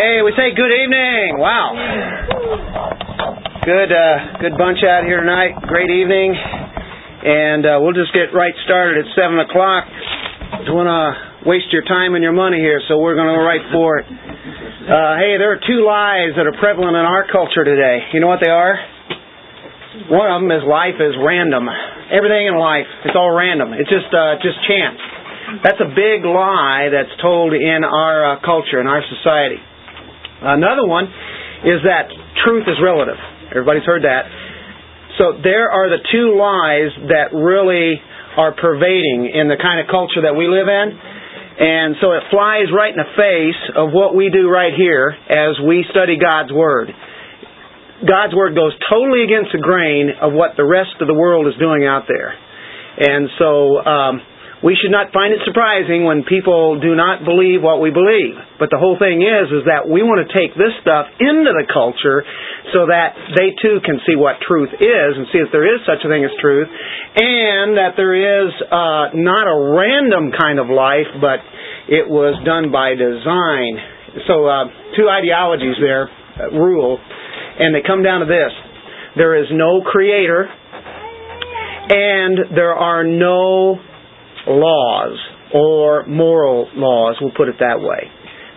Hey, we say good evening. Wow. Good, uh, good bunch out here tonight. Great evening, and uh, we'll just get right started at seven o'clock. Don't want to waste your time and your money here, so we're going to go right for it. Uh, hey, there are two lies that are prevalent in our culture today. You know what they are? One of them is life is random. Everything in life, it's all random. It's just, uh, just chance. That's a big lie that's told in our uh, culture, in our society. Another one is that truth is relative. Everybody's heard that. So there are the two lies that really are pervading in the kind of culture that we live in. And so it flies right in the face of what we do right here as we study God's Word. God's Word goes totally against the grain of what the rest of the world is doing out there. And so um, we should not find it surprising when people do not believe what we believe. But the whole thing is, is that we want to take this stuff into the culture so that they too can see what truth is and see if there is such a thing as truth, and that there is uh, not a random kind of life, but it was done by design. So uh, two ideologies there uh, rule, and they come down to this: there is no creator, and there are no laws or moral laws, we'll put it that way.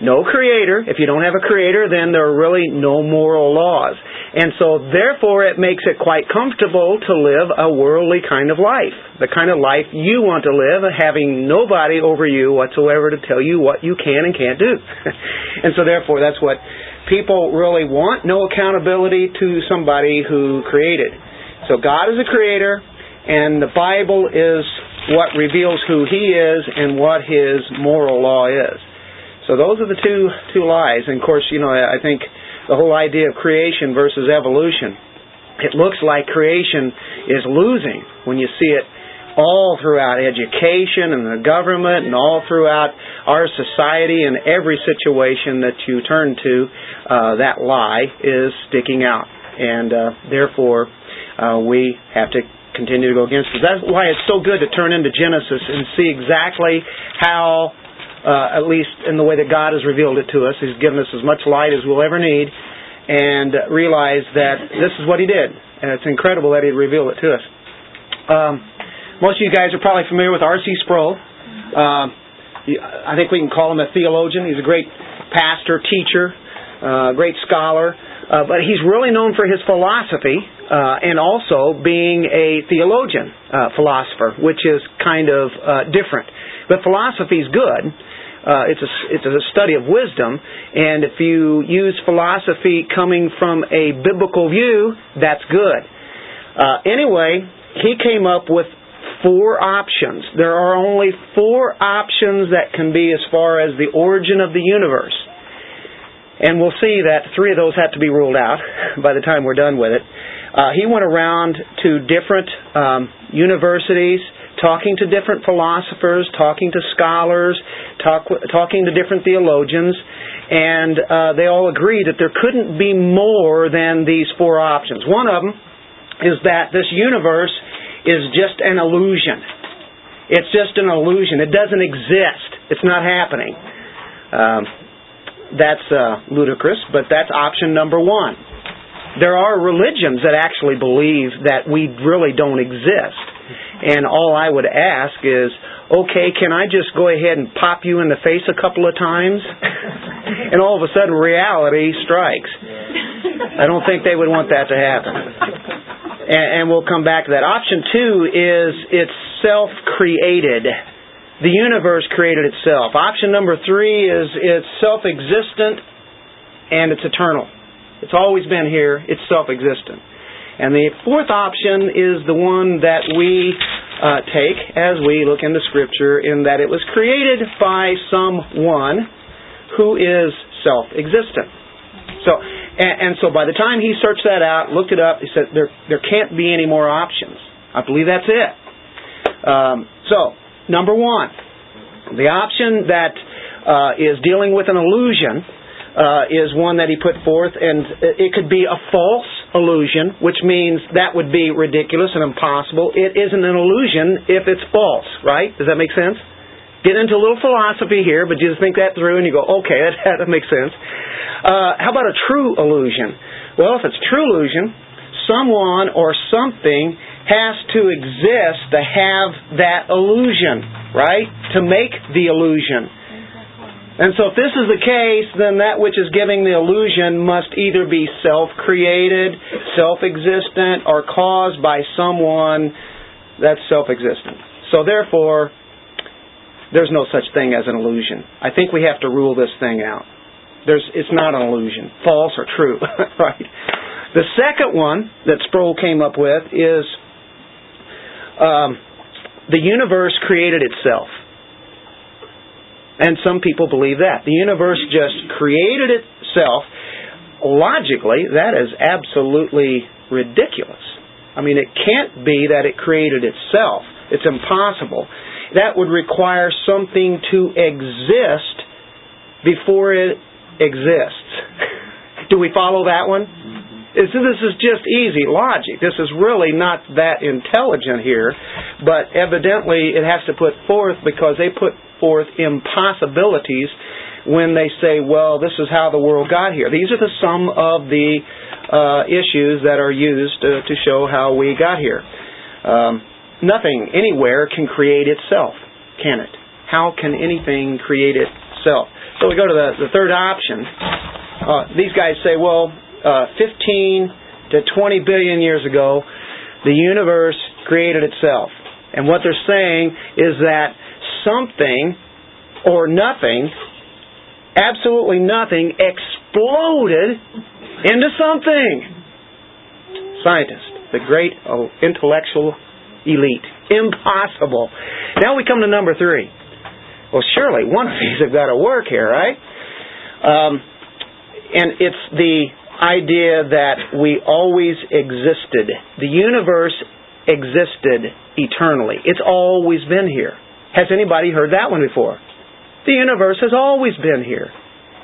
No creator. If you don't have a creator, then there are really no moral laws. And so, therefore, it makes it quite comfortable to live a worldly kind of life. The kind of life you want to live, having nobody over you whatsoever to tell you what you can and can't do. and so, therefore, that's what people really want no accountability to somebody who created. So, God is a creator, and the Bible is what reveals who he is and what his moral law is. So those are the two two lies. And of course, you know, I think the whole idea of creation versus evolution. It looks like creation is losing when you see it all throughout education and the government and all throughout our society and every situation that you turn to, uh, that lie is sticking out. And uh, therefore, uh, we have to continue to go against us. That's why it's so good to turn into Genesis and see exactly how, uh, at least in the way that God has revealed it to us, He's given us as much light as we'll ever need, and realize that this is what He did. And it's incredible that He revealed it to us. Um, most of you guys are probably familiar with R.C. Sproul. Uh, I think we can call him a theologian. He's a great pastor, teacher, uh, great scholar. Uh, but he's really known for his philosophy uh, and also being a theologian uh, philosopher, which is kind of uh, different. But philosophy is good. Uh, it's a it's a study of wisdom, and if you use philosophy coming from a biblical view, that's good. Uh, anyway, he came up with four options. There are only four options that can be as far as the origin of the universe. And we'll see that three of those have to be ruled out by the time we're done with it. Uh, he went around to different um, universities, talking to different philosophers, talking to scholars, talk, talking to different theologians, and uh, they all agreed that there couldn't be more than these four options. One of them is that this universe is just an illusion. It's just an illusion. It doesn't exist. It's not happening. Um, that's uh, ludicrous, but that's option number one. There are religions that actually believe that we really don't exist. And all I would ask is, okay, can I just go ahead and pop you in the face a couple of times? and all of a sudden reality strikes. I don't think they would want that to happen. And, and we'll come back to that. Option two is it's self created the universe created itself. Option number three is it's self existent and it's eternal. It's always been here, it's self existent. And the fourth option is the one that we uh, take as we look into Scripture, in that it was created by someone who is self existent. So, and, and, so by the time he searched that out, looked it up, he said there there can't be any more options. I believe that's it. Um, so Number one, the option that uh, is dealing with an illusion uh, is one that he put forth, and it could be a false illusion, which means that would be ridiculous and impossible. It isn't an illusion if it's false, right? Does that make sense? get into a little philosophy here, but just think that through and you go, okay, that, that makes sense. Uh, how about a true illusion? Well, if it's true illusion, someone or something has to exist to have that illusion, right? To make the illusion. And so if this is the case, then that which is giving the illusion must either be self-created, self-existent, or caused by someone that's self-existent. So therefore, there's no such thing as an illusion. I think we have to rule this thing out. There's, it's not an illusion, false or true, right? The second one that Sproul came up with is um, the universe created itself. And some people believe that. The universe just created itself. Logically, that is absolutely ridiculous. I mean, it can't be that it created itself. It's impossible that would require something to exist before it exists. Do we follow that one? This is just easy logic. This is really not that intelligent here, but evidently it has to put forth because they put forth impossibilities when they say, well, this is how the world got here. These are the some of the uh, issues that are used uh, to show how we got here. Um, Nothing anywhere can create itself, can it? How can anything create itself? So we go to the, the third option. Uh, these guys say, well, uh, 15 to 20 billion years ago, the universe created itself. And what they're saying is that something or nothing, absolutely nothing, exploded into something. Scientist, the great uh, intellectual elite. Impossible. Now we come to number three. Well, surely one of these have got to work here, right? Um, and it's the idea that we always existed. The universe existed eternally. It's always been here. Has anybody heard that one before? The universe has always been here.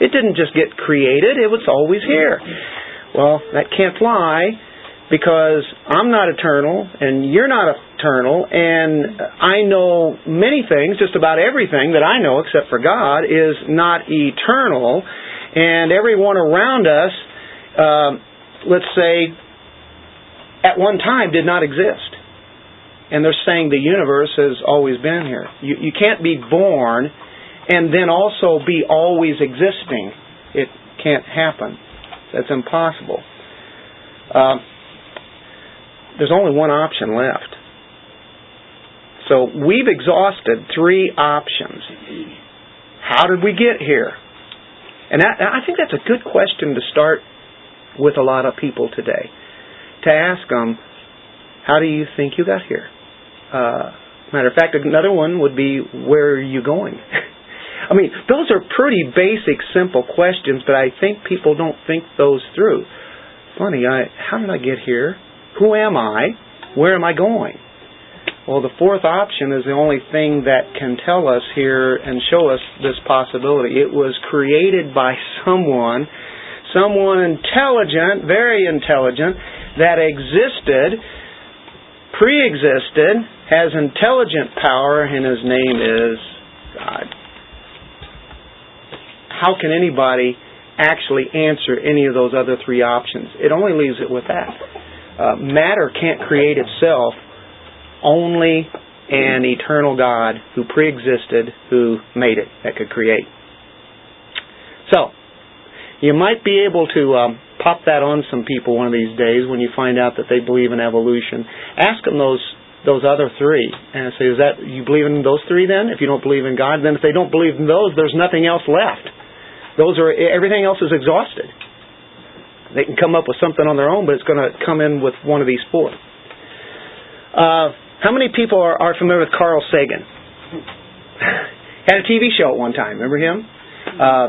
It didn't just get created, it was always here. Well, that can't fly because I'm not eternal and you're not eternal and I know many things, just about everything that I know except for God is not eternal and everyone around us, uh, let's say, at one time did not exist. And they're saying the universe has always been here. You, you can't be born and then also be always existing. It can't happen. That's impossible. Uh, there's only one option left. So we've exhausted three options. How did we get here? And that, I think that's a good question to start with a lot of people today. To ask them, how do you think you got here? Uh, matter of fact, another one would be, where are you going? I mean, those are pretty basic, simple questions, but I think people don't think those through. Funny, I, how did I get here? Who am I? Where am I going? Well, the fourth option is the only thing that can tell us here and show us this possibility. It was created by someone, someone intelligent, very intelligent, that existed, pre existed, has intelligent power, and his name is God. How can anybody actually answer any of those other three options? It only leaves it with that. Uh, matter can't create itself. Only an eternal God who pre existed, who made it, that could create. So, you might be able to um, pop that on some people one of these days when you find out that they believe in evolution. Ask them those those other three and say, "Is that you believe in those three? Then, if you don't believe in God, then if they don't believe in those, there's nothing else left. Those are everything else is exhausted." They can come up with something on their own, but it's going to come in with one of these four. Uh, how many people are, are familiar with Carl Sagan? Had a TV show at one time. Remember him? Uh,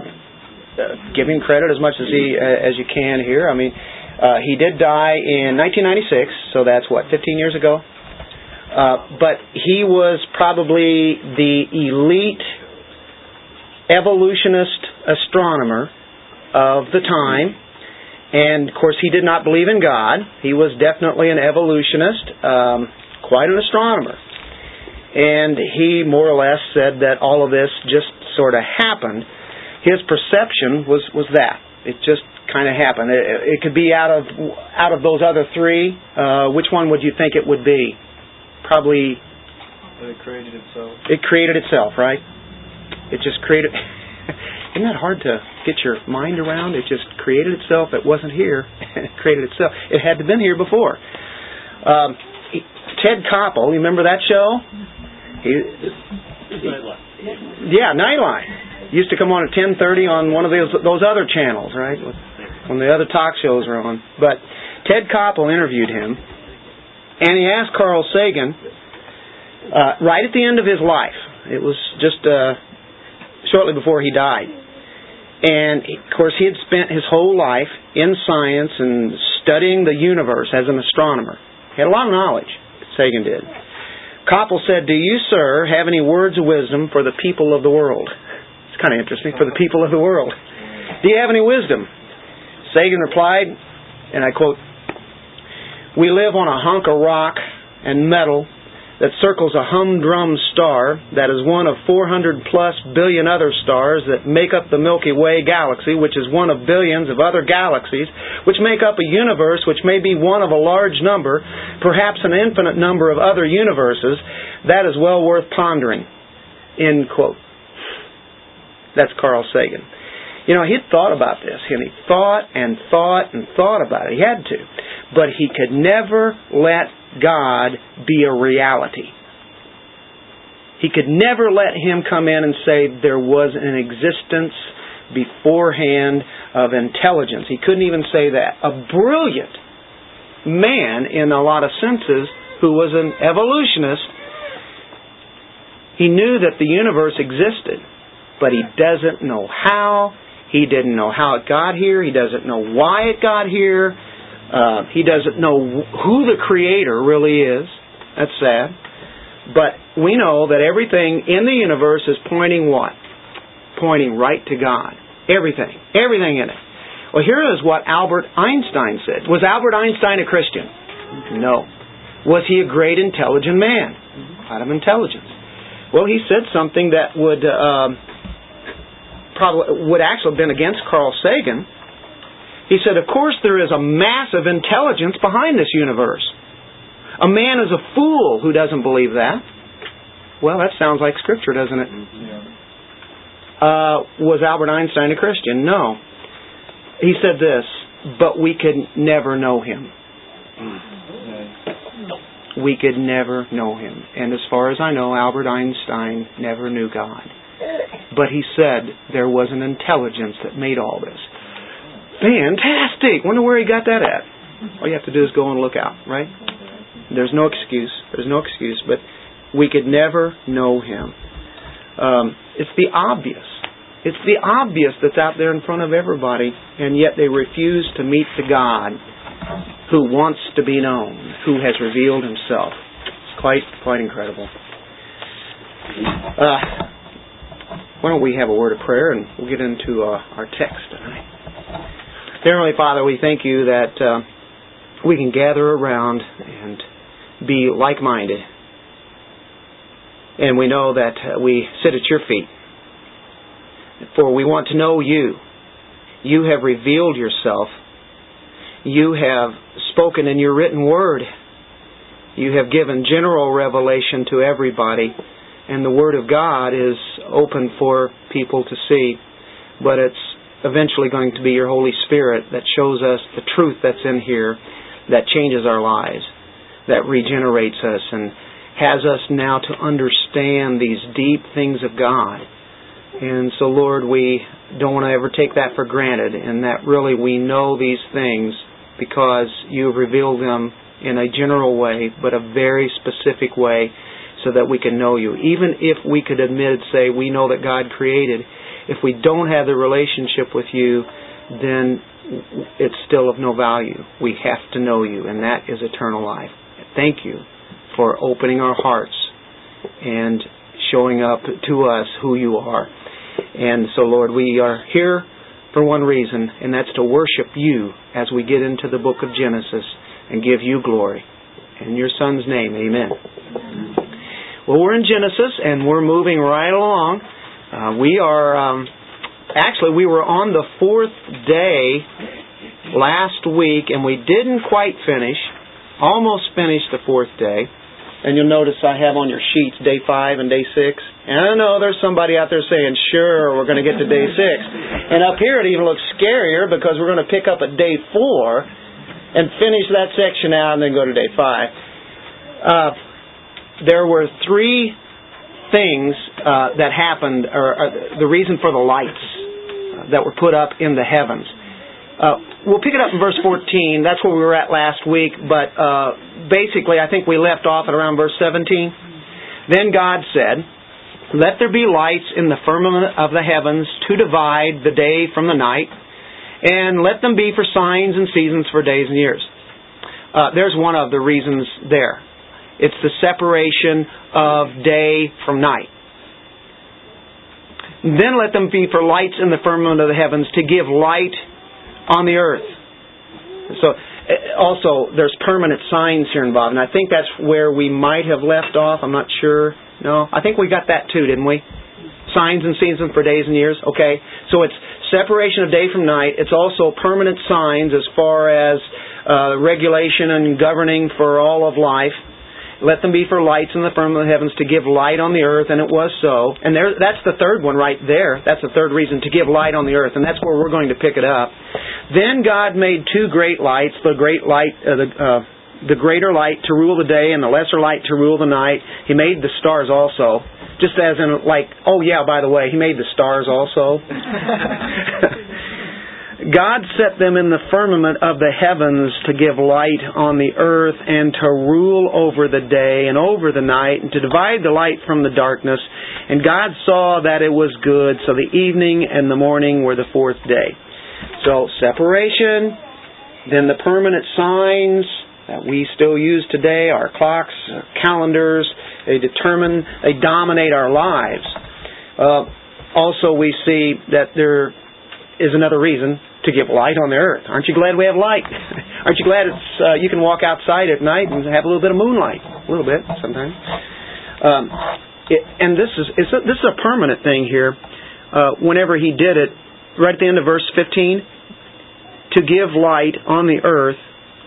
give him credit as much as he uh, as you can here. I mean, uh, he did die in 1996, so that's what 15 years ago. Uh, but he was probably the elite evolutionist astronomer of the time and of course, he did not believe in God. He was definitely an evolutionist, um, quite an astronomer. and he more or less said that all of this just sort of happened. His perception was was that it just kind of happened. It, it could be out of out of those other three. Uh, which one would you think it would be? Probably. It created itself. It created itself, right? It just created. Isn't that hard to get your mind around? It just created itself. It wasn't here. it created itself. It had to been here before. Um, Ted Koppel, you remember that show? He, Nightline. Yeah, Nightline. Used to come on at 10:30 on one of those those other channels, right? When the other talk shows were on. But Ted Koppel interviewed him, and he asked Carl Sagan uh, right at the end of his life. It was just uh, shortly before he died. And of course, he had spent his whole life in science and studying the universe as an astronomer. He had a lot of knowledge. Sagan did. Koppel said, Do you, sir, have any words of wisdom for the people of the world? Kind of interesting, for the people of the world. Do you have any wisdom? Sagan replied, and I quote, We live on a hunk of rock and metal that circles a humdrum star that is one of 400 plus billion other stars that make up the Milky Way galaxy, which is one of billions of other galaxies, which make up a universe which may be one of a large number, perhaps an infinite number of other universes, that is well worth pondering. End quote. That's Carl Sagan. You know, he'd thought about this, and he thought and thought and thought about it. He had to. But he could never let God be a reality. He could never let him come in and say there was an existence beforehand of intelligence. He couldn't even say that. A brilliant man, in a lot of senses, who was an evolutionist, he knew that the universe existed, but he doesn't know how. He didn't know how it got here. He doesn't know why it got here. Uh, he doesn't know who the creator really is. That's sad. But we know that everything in the universe is pointing what? Pointing right to God. Everything. Everything in it. Well, here is what Albert Einstein said. Was Albert Einstein a Christian? No. Was he a great intelligent man? A lot of intelligence. Well, he said something that would uh, probably would actually have been against Carl Sagan he said, Of course, there is a massive intelligence behind this universe. A man is a fool who doesn't believe that. Well, that sounds like Scripture, doesn't it? Uh, was Albert Einstein a Christian? No. He said this, but we could never know him. We could never know him. And as far as I know, Albert Einstein never knew God. But he said there was an intelligence that made all this. Fantastic! Wonder where he got that at. All you have to do is go and look out, right? There's no excuse. There's no excuse, but we could never know him. Um, it's the obvious. It's the obvious that's out there in front of everybody, and yet they refuse to meet the God who wants to be known, who has revealed himself. It's quite, quite incredible. Uh, why don't we have a word of prayer and we'll get into uh, our text tonight. Heavenly Father, we thank you that uh, we can gather around and be like minded. And we know that we sit at your feet. For we want to know you. You have revealed yourself. You have spoken in your written word. You have given general revelation to everybody. And the Word of God is open for people to see. But it's eventually going to be your Holy Spirit that shows us the truth that's in here that changes our lives, that regenerates us, and has us now to understand these deep things of God. And so, Lord, we don't want to ever take that for granted, and that really we know these things because you have revealed them in a general way, but a very specific way so that we can know you. Even if we could admit, say, we know that God created, if we don't have the relationship with you, then it's still of no value. We have to know you, and that is eternal life. Thank you for opening our hearts and showing up to us who you are. And so, Lord, we are here for one reason, and that's to worship you as we get into the book of Genesis and give you glory. In your Son's name, amen. Well, we're in Genesis and we're moving right along. Uh, we are, um, actually, we were on the fourth day last week and we didn't quite finish, almost finished the fourth day. And you'll notice I have on your sheets day five and day six. And I know there's somebody out there saying, sure, we're going to get to day six. And up here it even looks scarier because we're going to pick up at day four and finish that section out and then go to day five. Uh, there were three things uh, that happened, or uh, the reason for the lights that were put up in the heavens. Uh, we'll pick it up in verse 14. That's where we were at last week, but uh, basically, I think we left off at around verse 17. Then God said, Let there be lights in the firmament of the heavens to divide the day from the night, and let them be for signs and seasons for days and years. Uh, there's one of the reasons there. It's the separation of day from night. Then let them be for lights in the firmament of the heavens to give light on the earth. So, eh, also, there's permanent signs here involved, and I think that's where we might have left off. I'm not sure. No, I think we got that too, didn't we? Signs and seasons for days and years. Okay, so it's separation of day from night. It's also permanent signs as far as uh, regulation and governing for all of life. Let them be for lights in the firmament of the heavens to give light on the earth, and it was so. And there, that's the third one right there. That's the third reason to give light on the earth, and that's where we're going to pick it up. Then God made two great lights: the great light, uh, the, uh, the greater light to rule the day, and the lesser light to rule the night. He made the stars also, just as in like, oh yeah, by the way, He made the stars also. God set them in the firmament of the heavens to give light on the earth and to rule over the day and over the night and to divide the light from the darkness. And God saw that it was good. So the evening and the morning were the fourth day. So separation, then the permanent signs that we still use today, our clocks, our calendars, they determine, they dominate our lives. Uh, also, we see that there is another reason to give light on the earth. Aren't you glad we have light? Aren't you glad it's uh, you can walk outside at night and have a little bit of moonlight, a little bit sometimes. Um, it, and this is a, this is a permanent thing here. Uh, whenever he did it, right at the end of verse 15, to give light on the earth,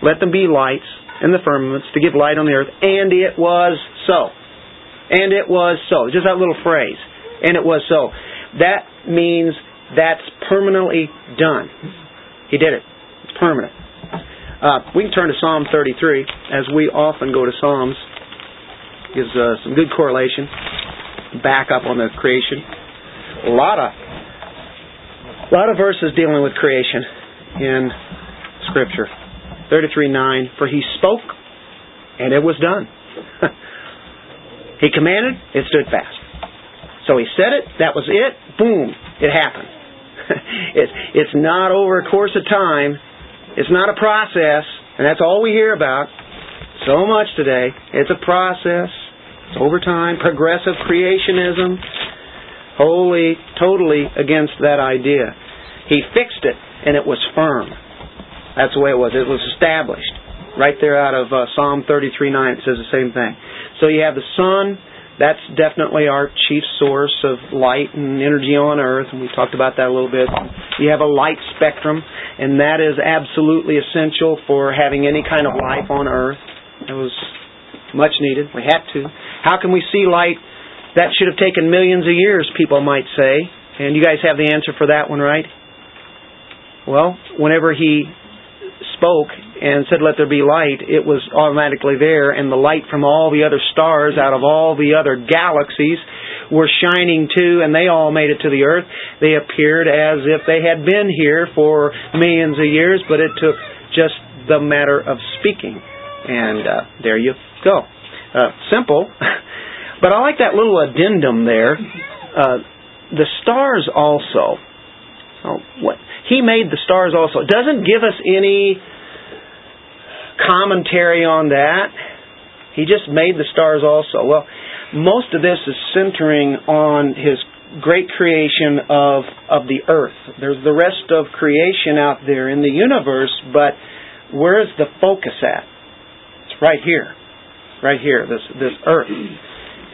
let them be lights in the firmaments to give light on the earth, and it was so. And it was so. Just that little phrase. And it was so. That means that's permanently done. He did it. It's permanent. Uh, we can turn to Psalm 33, as we often go to Psalms. Gives uh, some good correlation, back up on the creation. A lot of, a lot of verses dealing with creation in Scripture. 33:9. For He spoke, and it was done. he commanded, it stood fast. So He said it, that was it. Boom, it happened. it's it's not over a course of time. It's not a process, and that's all we hear about so much today. It's a process. It's over time. Progressive creationism. Wholly, totally against that idea. He fixed it, and it was firm. That's the way it was. It was established. Right there out of uh, Psalm 33 9, it says the same thing. So you have the sun that's definitely our chief source of light and energy on Earth, and we talked about that a little bit. You have a light spectrum, and that is absolutely essential for having any kind of life on Earth. It was much needed. We had to. How can we see light? That should have taken millions of years, people might say. And you guys have the answer for that one, right? Well, whenever he spoke and said, Let there be light, it was automatically there, and the light from all the other stars out of all the other galaxies were shining too, and they all made it to the earth. They appeared as if they had been here for millions of years, but it took just the matter of speaking. And uh, there you go. Uh, simple. but I like that little addendum there. Uh, the stars also. Oh, what he made the stars also. It doesn't give us any commentary on that. He just made the stars also. Well, most of this is centering on his great creation of of the earth. There's the rest of creation out there in the universe, but where is the focus at? It's right here. Right here, this this earth.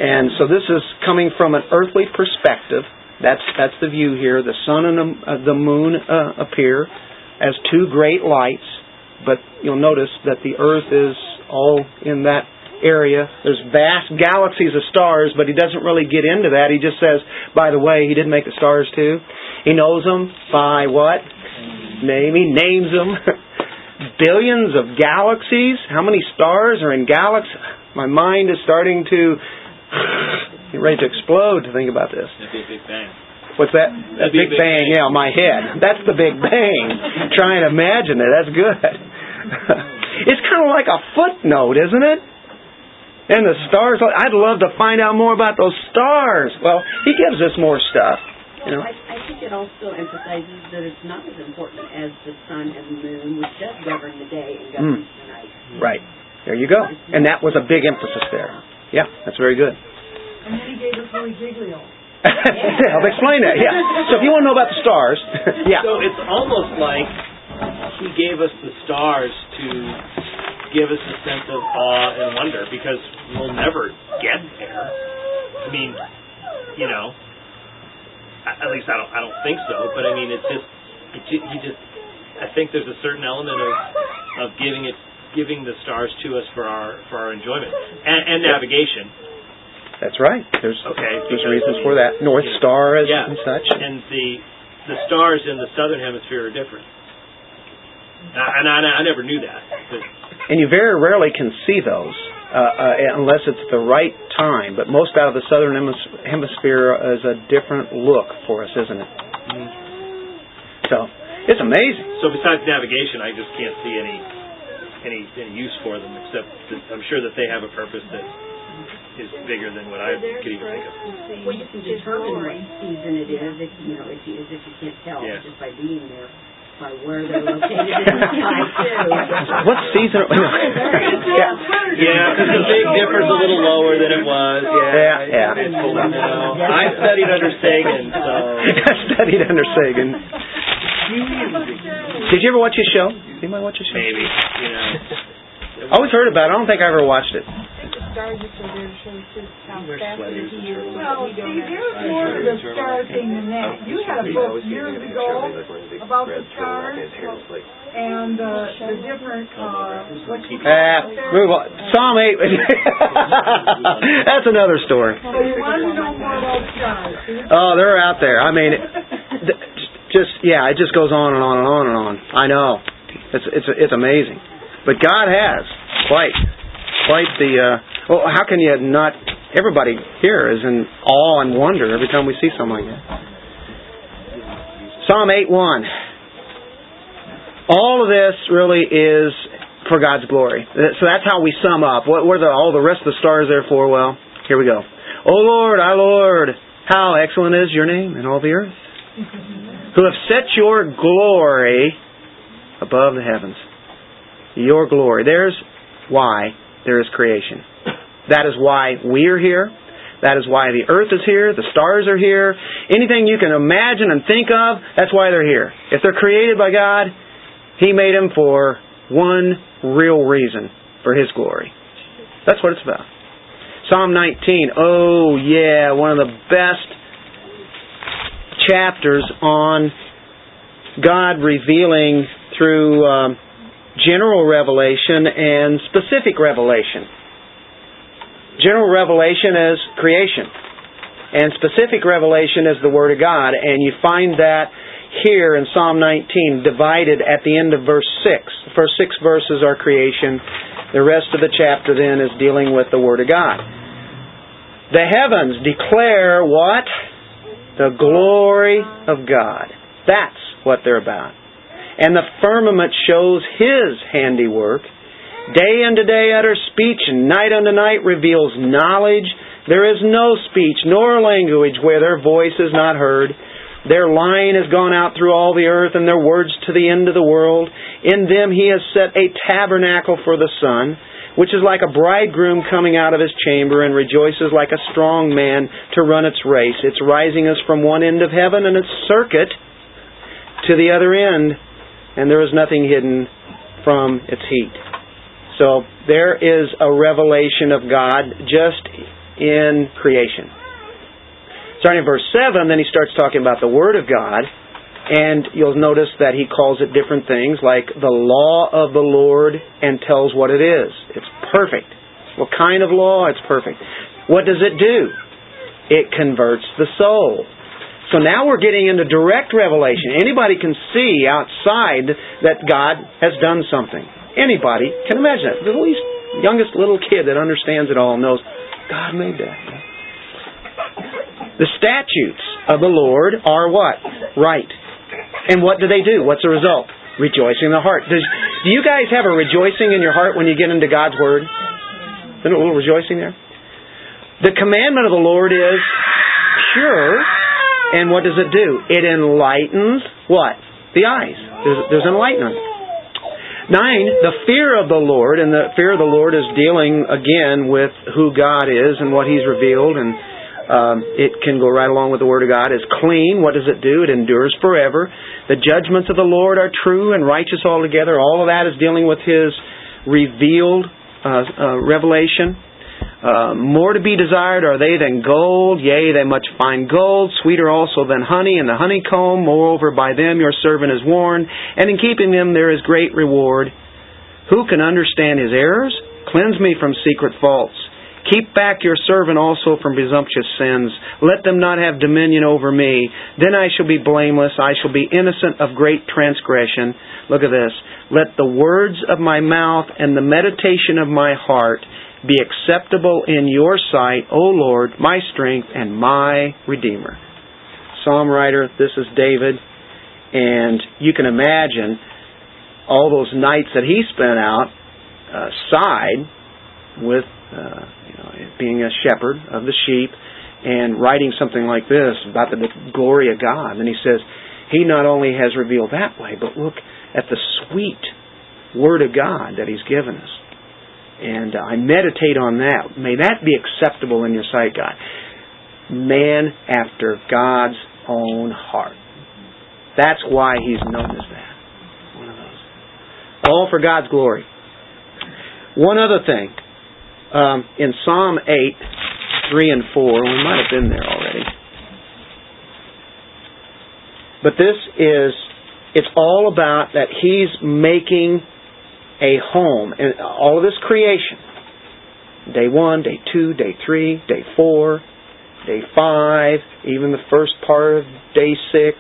And so this is coming from an earthly perspective. That's that's the view here. The sun and the, uh, the moon uh, appear as two great lights, but you'll notice that the earth is all in that area. There's vast galaxies of stars, but he doesn't really get into that. He just says, by the way, he didn't make the stars too. He knows them by what? Name. He names them. Billions of galaxies. How many stars are in galaxies? My mind is starting to ready to explode to think about this. That'd be a big bang. What's that? That big, big bang, bang. yeah, on my head. That's the big bang. Trying to imagine it. That's good. it's kind of like a footnote, isn't it? And the stars. I'd love to find out more about those stars. Well, he gives us more stuff. You know? I, I think it also emphasizes that it's not as important as the sun and the moon, which does govern the day and hmm. governs the night. Right. There you go. And that was a big emphasis there. Yeah, that's very good. And then he gave us Louie Giglio. To help explain that. Yeah. So if you want to know about the stars, yeah. So it's almost like he gave us the stars to give us a sense of awe and wonder because we'll never get there. I mean, you know, at least I don't. I don't think so. But I mean, it's just it, ju- he just. I think there's a certain element of of giving it giving the stars to us for our for our enjoyment and, and navigation. That's right. There's Okay, there's reasons for that. North yeah. Star Yeah. and such. and the the stars in the southern hemisphere are different. Uh, and I, I never knew that. But And you very rarely can see those uh, uh, unless it's the right time. But most out of the southern hemis- hemisphere is a different look for us, isn't it? So it's amazing. so besides navigation, I just can't see any any any use for them except that I'm sure that they have a purpose that is bigger than what I could even think of. Well, you can determine what season it is if you know if you, as if you can't tell Yeah. just by being there, by where they're located in the sky too. What season? yeah. Yeah, because the big dipper's a little lower than it was. Yeah, Yeah, yeah. It's, you know, I studied under Sagan, so I studied under Sagan. Did you ever watch his show? Anybody watch his show? maybe you know. I always heard about it. I don't think I ever watched it. Stars just are there to show us how fast sweaters he is. Well, see, there's more to the star thing than that. You had a book years ago about the stars and uh, the different, uh, what you call Ah, it there. move on. Psalm 8. That's another story. So you want to know more about stars. Oh, they're out there. I mean, just yeah, it just goes on and on and on and on. I know, it's it's it's amazing, but God has quite quite the. Uh, well, how can you not? Everybody here is in awe and wonder every time we see something like that. Psalm eight one. All of this really is for God's glory. So that's how we sum up. What were the all the rest of the stars there for? Well, here we go. O Lord, our Lord, how excellent is your name in all the earth, who have set your glory above the heavens. Your glory. There's why there is creation. That is why we are here. That is why the earth is here, the stars are here. Anything you can imagine and think of, that's why they're here. If they're created by God, He made them for one real reason, for His glory. That's what it's about. Psalm 19. Oh, yeah, one of the best chapters on God revealing through um, general revelation and specific revelation. General revelation is creation, and specific revelation is the Word of God, and you find that here in Psalm 19, divided at the end of verse 6. The first six verses are creation, the rest of the chapter then is dealing with the Word of God. The heavens declare what? The glory of God. That's what they're about. And the firmament shows His handiwork. Day unto day utters speech, and night unto night reveals knowledge. There is no speech nor language where their voice is not heard. Their line has gone out through all the earth, and their words to the end of the world. In them he has set a tabernacle for the sun, which is like a bridegroom coming out of his chamber, and rejoices like a strong man to run its race. Its rising is from one end of heaven, and its circuit to the other end, and there is nothing hidden from its heat. So there is a revelation of God just in creation. Starting in verse 7, then he starts talking about the Word of God, and you'll notice that he calls it different things like the law of the Lord and tells what it is. It's perfect. What kind of law? It's perfect. What does it do? It converts the soul. So now we're getting into direct revelation. Anybody can see outside that God has done something. Anybody can imagine it. The least youngest little kid that understands it all knows God made that. The statutes of the Lord are what? Right. And what do they do? What's the result? Rejoicing in the heart. Does, do you guys have a rejoicing in your heart when you get into God's Word? Isn't a little rejoicing there? The commandment of the Lord is pure, and what does it do? It enlightens what? The eyes. There's, there's enlightenment. Nine, the fear of the Lord, and the fear of the Lord is dealing again with who God is and what He's revealed and um, it can go right along with the Word of God. Is clean. What does it do? It endures forever. The judgments of the Lord are true and righteous altogether. All of that is dealing with His revealed uh, uh, revelation. Uh, more to be desired are they than gold, yea, they much fine gold, sweeter also than honey and the honeycomb. Moreover, by them your servant is warned, and in keeping them there is great reward. Who can understand his errors? Cleanse me from secret faults. Keep back your servant also from presumptuous sins. Let them not have dominion over me. Then I shall be blameless. I shall be innocent of great transgression. Look at this. Let the words of my mouth and the meditation of my heart be acceptable in your sight, O Lord, my strength and my Redeemer. Psalm writer, this is David, and you can imagine all those nights that he spent out uh, side with uh, you know, being a shepherd of the sheep and writing something like this about the glory of God. And he says, He not only has revealed that way, but look at the sweet Word of God that He's given us. And uh, I meditate on that. May that be acceptable in your sight, God. Man after God's own heart. That's why He's known as that. One of those. All for God's glory. One other thing um, in Psalm 8, 3 and 4. We might have been there already. But this is, it's all about that He's making a home. And all of this creation, day 1, day 2, day 3, day 4, day 5, even the first part of day 6,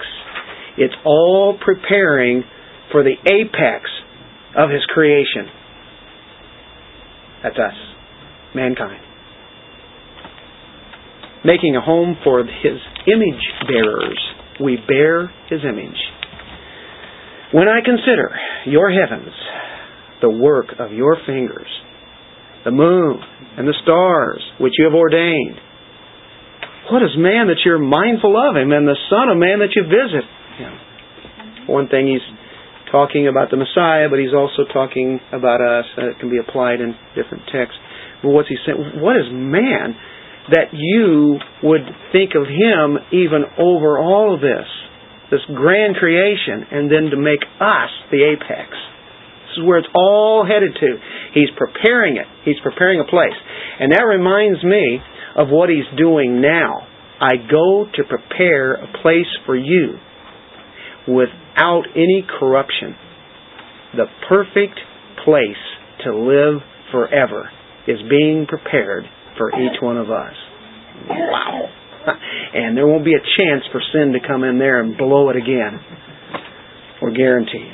it's all preparing for the apex of His creation. That's us mankind. Making a home for His image bearers. We bear His image. When I consider your heavens, the work of your fingers, the moon and the stars which you have ordained, what is man that you're mindful of him, and the Son of Man that you visit him? One thing he's talking about the Messiah, but he's also talking about us. That can be applied in different texts. But what's he saying? What is man that you would think of him even over all of this, this grand creation, and then to make us the apex? This is where it's all headed to. He's preparing it. He's preparing a place. And that reminds me of what he's doing now. I go to prepare a place for you without any corruption. The perfect place to live forever is being prepared for each one of us. Wow. And there won't be a chance for sin to come in there and blow it again. We're guaranteed.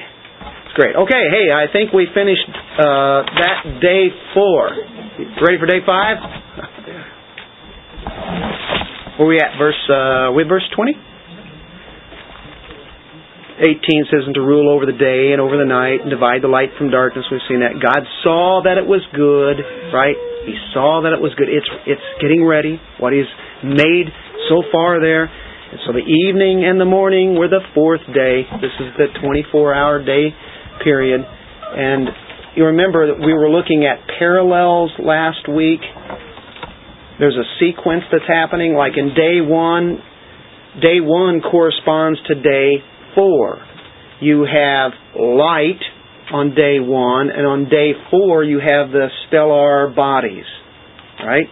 Great. Okay, hey, I think we finished uh, that day four. Ready for day five? Where we at? Verse, uh, we verse 20? 18 says, and to rule over the day and over the night and divide the light from darkness. We've seen that. God saw that it was good, right? He saw that it was good. It's, it's getting ready. What He's made so far there. And so the evening and the morning were the fourth day. This is the 24 hour day period. And you remember that we were looking at parallels last week. There's a sequence that's happening, like in day one, day one corresponds to day four, you have light on day one, and on day four, you have the stellar bodies. Right?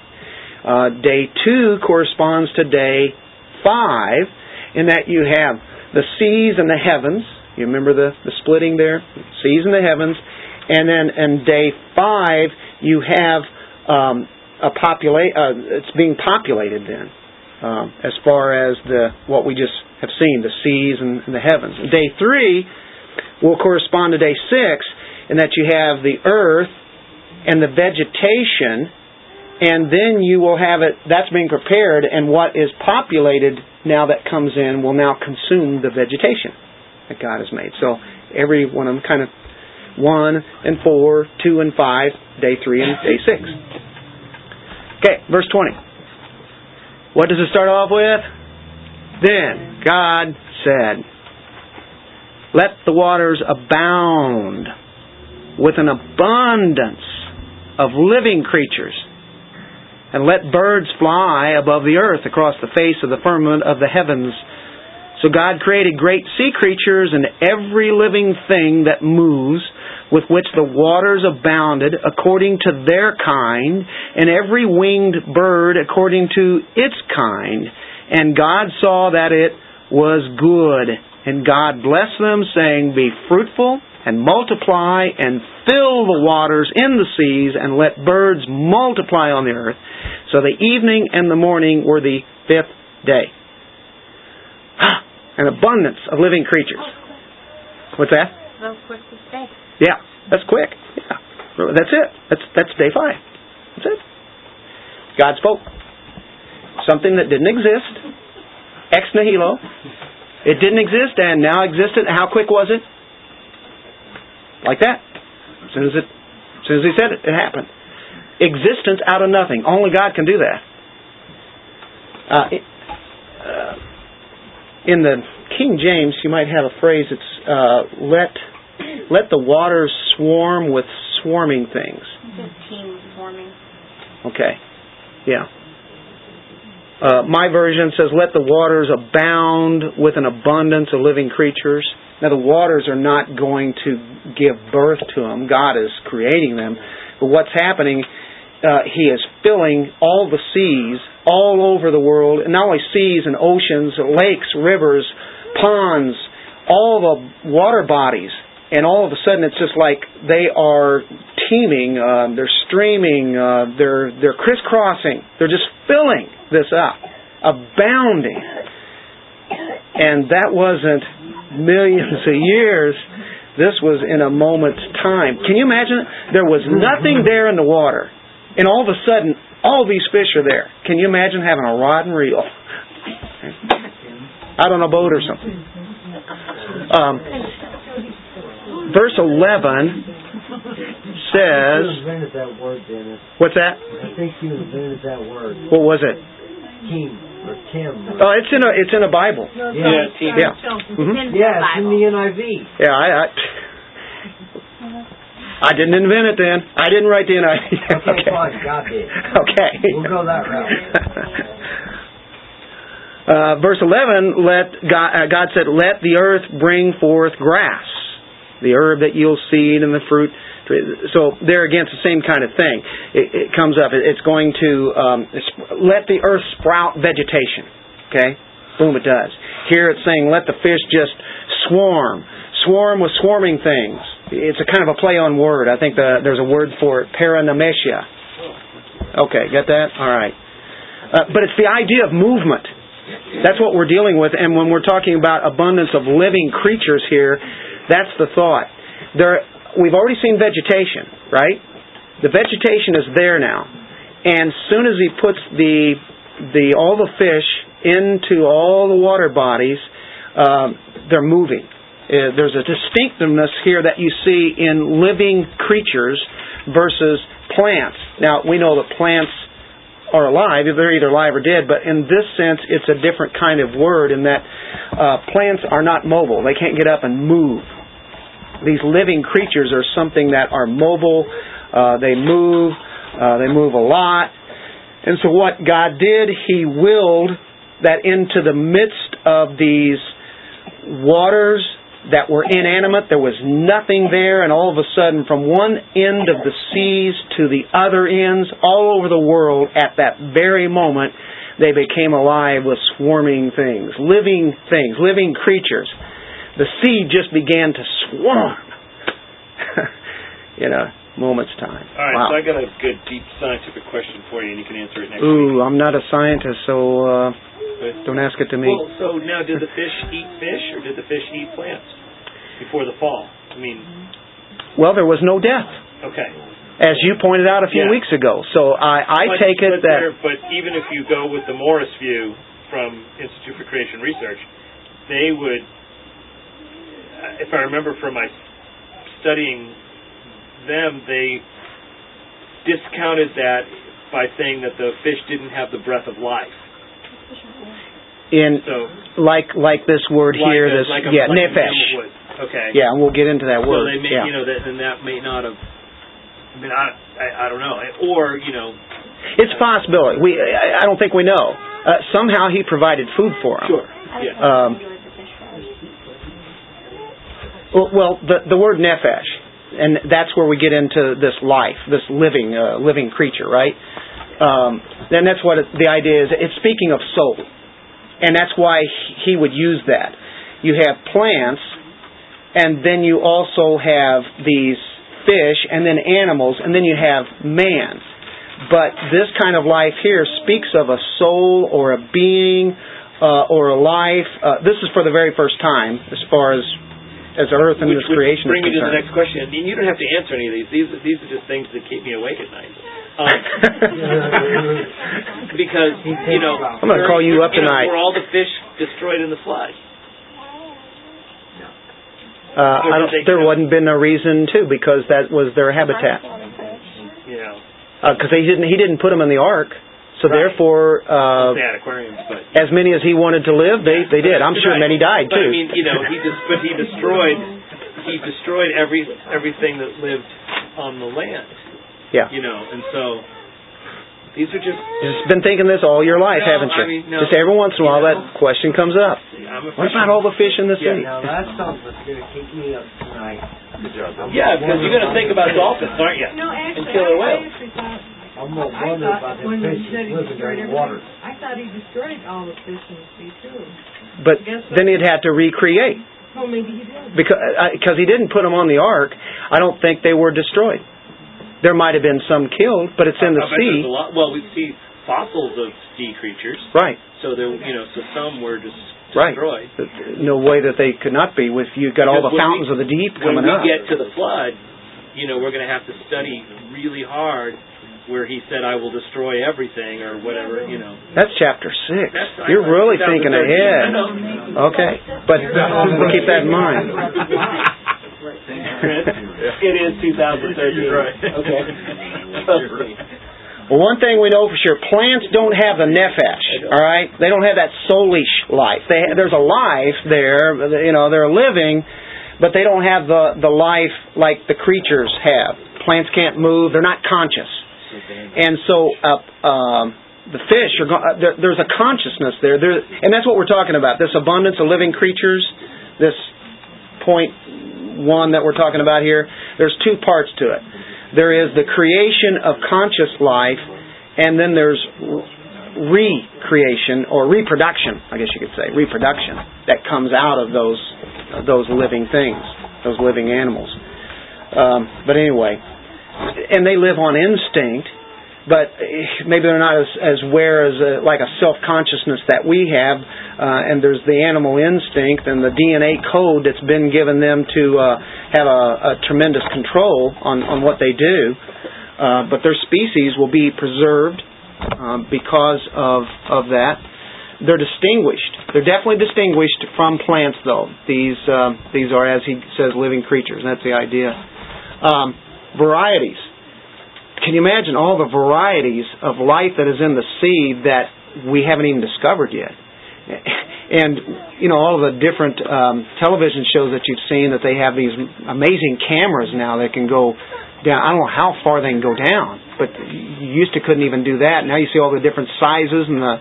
Uh, day two corresponds to day five, in that you have the seas and the heavens. You remember the, the splitting there? Seas and the heavens. And then in day five, you have um, a populate. Uh, it's being populated then, um, as far as the what we just have seen, the seas and, and the heavens. Day three will correspond to day six, in that you have the earth and the vegetation and then you will have it that's being prepared and what is populated now that comes in will now consume the vegetation that God has made. So every one of them kind of one and four, two and five, day three and day six. Okay, verse twenty. What does it start off with? Then God said, Let the waters abound with an abundance of living creatures and let birds fly above the earth across the face of the firmament of the heavens. So God created great sea creatures and every living thing that moves, with which the waters abounded according to their kind, and every winged bird according to its kind. And God saw that it was good. And God blessed them, saying, Be fruitful and multiply and fill the waters in the seas and let birds multiply on the earth. So the evening and the morning were the fifth day. Ah, An abundance of living creatures. What's that? Real quick this day. Yeah, that's quick. Yeah, that's it. That's that's day five. That's it. God spoke something that didn't exist, ex nihilo. It didn't exist and now existed. How quick was it? Like that. As soon as it, as soon as he said it, it happened. Existence out of nothing. Only God can do that. Uh, it, uh, in the King James, you might have a phrase that's uh, let let the waters swarm with swarming things. Teem swarming. Okay. Yeah. Uh, my version says, "Let the waters abound with an abundance of living creatures." Now, the waters are not going to give birth to them. God is creating them. But what's happening, uh, He is filling all the seas all over the world, and not only seas and oceans, lakes, rivers, ponds, all the water bodies. And all of a sudden, it's just like they are teeming, uh, they're streaming, uh, they're they're crisscrossing, they're just filling this up, abounding. And that wasn't millions of years. This was in a moment's time. Can you imagine? There was nothing there in the water, and all of a sudden, all these fish are there. Can you imagine having a rod and reel out on a boat or something? Um, verse 11 says. That word, What's that? I think you invented that word. What was it? Team or Tim. Oh, it's in a it's in a Bible. Yeah, teem. Yeah. It's Mhm. the Yeah, it's in the NIV. Yeah, I, I I didn't invent it then. I didn't write the NIV. Okay, fine. God did. Okay. We'll go that route. Uh, verse 11, let God, uh, God said, Let the earth bring forth grass, the herb that yields seed and the fruit. So there again, it's the same kind of thing. It, it comes up. It's going to um, let the earth sprout vegetation. Okay, boom, it does. Here it's saying let the fish just swarm, swarm with swarming things. It's a kind of a play on word. I think the, there's a word for it, paronomasia. Okay, get that? All right. Uh, but it's the idea of movement. That's what we're dealing with. And when we're talking about abundance of living creatures here, that's the thought. There, we've already seen vegetation, right? The vegetation is there now. And as soon as he puts the, the, all the fish into all the water bodies, um, they're moving. Uh, there's a distinctiveness here that you see in living creatures versus plants. Now, we know that plants are alive, they're either alive or dead, but in this sense, it's a different kind of word in that uh, plants are not mobile. They can't get up and move. These living creatures are something that are mobile, uh, they move, uh, they move a lot. And so, what God did, He willed that into the midst of these waters that were inanimate. There was nothing there, and all of a sudden, from one end of the seas to the other ends, all over the world, at that very moment, they became alive with swarming things, living things, living creatures. The sea just began to swarm in a moment's time. All right, wow. so I got a good deep scientific question for you, and you can answer it next week. Ooh, I'm not a scientist, so uh, week. Don't ask it to me. Well, so now, did the fish eat fish, or did the fish eat plants before the fall? I mean, Well, there was no death, okay. as you pointed out a few Yeah. weeks ago. So I, I But- take it but that there- but even if you go with the Morris view from Institute for Creation Research, they would, if I remember from my studying them, they discounted that by saying that the fish didn't have the breath of life. In So like like this word like here, a, this like a, yeah like a nefesh. mammal would. Okay. Yeah, and we'll get into that word. So word. they may, yeah. you know, that, then that may not have. I mean, I, I, I don't know, or you know, It's a possibility. We I, I don't think we know. Uh, somehow he provided food for him. sure, yeah. Um, Well, well the the word nefesh, and that's where we get into this life, this living uh, living creature, right? Um, then that's what it, the idea is. It's speaking of soul, and that's why he would use that. You have plants, and then you also have these fish, and then animals, and then you have man. But this kind of life here speaks of a soul or a being uh, or a life. Uh, this is for the very first time, as far as as earth and which this would creation bring is me to the next question. I mean, you don't have to answer any of these. These these are just things that keep me awake at night. Um, because you know, I'm gonna call you up know, tonight. Were all the fish destroyed in the flood? Uh, I don't, there wouldn't been a reason to because that was their habitat. You know, Because he didn't he didn't put them in the ark, so Right. therefore, uh, they had aquariums, but as many as he wanted to live, they they did. I'm sure Right. many died But too. I mean, you know, he just but he destroyed he destroyed every everything that lived on the land. Yeah. You know, and so these are just. You've been thinking this all your life, No, haven't you? I mean, no. Just every once in a while, You know. that question comes up. I'm What about all the fish in the Yeah. sea? Now that's something that's gonna keep me up tonight. Good job. Yeah, because you're going to think about dolphins, aren't you? No, actually, and killer I, I whales. Actually thought, I'm gonna I wonder thought about when them he fish said he living destroyed in the water. everything, I thought he destroyed all the fish in the sea too. But then he'd have to recreate Well, maybe he did. because uh, uh, because he didn't put them on the ark. I don't think they were destroyed. There might have been some killed, but it's in the I bet there's sea, a lot- well, we see fossils of sea creatures, right? so there, you know, so some were just Right. destroyed. No way that they could not be. With you've got all the when fountains we- of the deep When coming we up. get to the flood, you know, we're going to have to study really hard where he said, "I will destroy everything" or whatever, you know. That's chapter six. That's- You're know, really 2013, thinking ahead. Okay, but we'll keep that in mind. it is 2013. Right. Okay. Well, one thing we know for sure: plants don't have the nefesh. All right, they don't have that soulish life. They, there's a life there. You know, they're living, but they don't have the the life like the creatures have. Plants can't move. They're not conscious, and so uh, um, the fish are. Go- uh, there, there's a consciousness there. There, and that's what we're talking about. This abundance of living creatures. This point one that we're talking about here. There's two parts to it. There is the creation of conscious life, and then there's recreation or reproduction, I guess you could say, reproduction that comes out of those those living things, those living animals. Um, but anyway, and they live on instinct, but maybe they're not as, as aware as a, like a self consciousness that we have. Uh, and there's the animal instinct and the DNA code that's been given them to uh, have a, a tremendous control on, on what they do. Uh, but their species will be preserved um, because of of that. They're distinguished. They're definitely distinguished from plants, though. These um, these are, as he says, living creatures. And that's the idea. Um, varieties. Can you imagine all the varieties of life that is in the sea that we haven't even discovered yet? And you know all the different um, television shows that you've seen that they have these amazing cameras now that can go down. I don't know how far they can go down, but you used to couldn't even do that. Now you see all the different sizes and the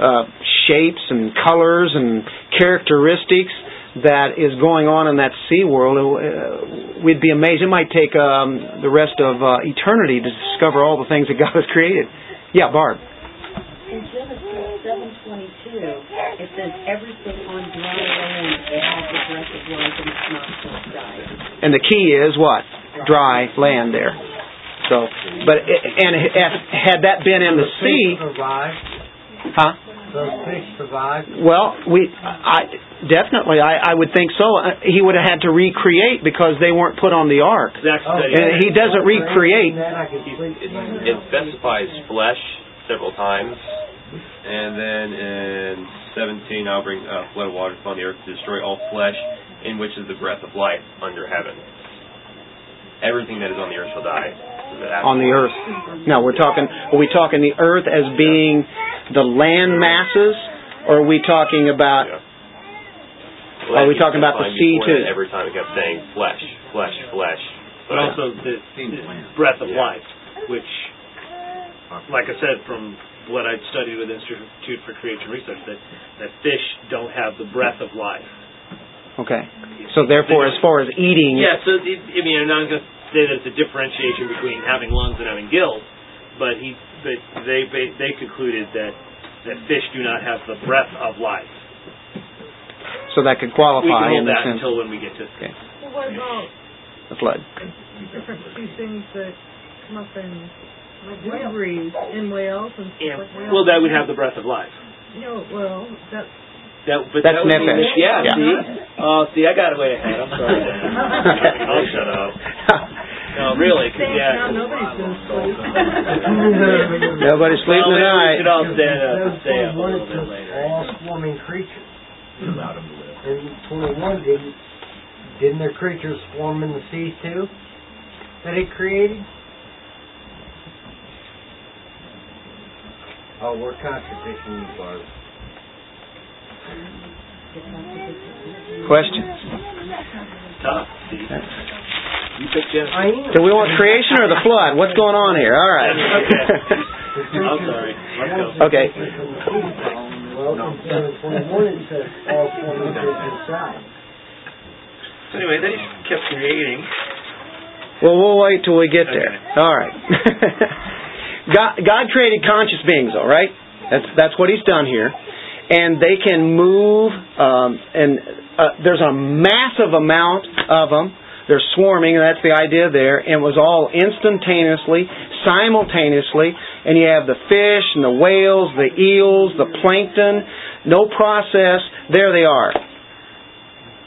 uh, shapes and colors and characteristics. That is going on in that sea world, uh, we'd be amazed. It might take um, the rest of uh, eternity to discover all the things that God has created. Yeah, Barb. In Genesis seven twenty two, it says everything on dry land has the breath of life and it's not just died. And the key is what? Dry land there. So, but it, and it, had that been in the sea, huh? Those fish survive. Well, we, I definitely, I, I would think so. Uh, He would have had to recreate because they weren't put on the ark. Zach Oh, studied And he doesn't recreate. Then I can sleep. It, it specifies flesh several times, and then in 17, I'll bring uh, flood of waters upon the earth to destroy all flesh, in which is the breath of life under heaven. Everything that is on the earth shall die. on the earth. Now we're talking. Are we talking the earth as being the land masses, or are we talking about? Yeah. Are we talking about the sea too? Every time it kept saying flesh, flesh, flesh. but also the, the breath of Yeah. life, which, like I said, from what I'd studied with Institute for Creation Research, that, that fish don't have the breath of life. Okay. So therefore, as far as eating, Yeah, so it, I mean, I'm not going to say that it's a differentiation between having lungs and having gills, but he, but they they, they concluded that that fish do not have the breath of life. so that could We can qualify in hold that sense until when we get to. Okay. Well, what about of flood. different sea things that come up in, like debris in whales and stuff Yeah, like that? well, that would have the breath of life. You know, well, that's, That, but That's that would be- nefesh. Yeah, Yeah. see? Oh, see, I got away ahead. I'm sorry. I'll oh, shut up. No, really, cause, yeah. now nobody's gonna sleep. Nobody's sleeping well, maybe tonight. we should all stand up and Those stay up a little bit later. all swarming creatures. And twenty-one didn't, didn't there creatures swarm in the sea too? That he created? Oh, we're contradicting you, Barb. Questions. Tough, see? You pick Genesis. I am. Do we want creation or the flood? What's going on here? All right. I'm sorry. Okay. Well, in Genesis twenty-one it says all swarming creatures died. So anyway, then he kept creating. Well, we'll wait till we get there. Okay. All right. God, God created conscious beings, all right. That's that's what He's done here, and they can move. Um, and uh, there's a massive amount of them. They're swarming, and that's the idea there. And it was all instantaneously, simultaneously. And you have the fish and the whales, the eels, the plankton. No process. There they are.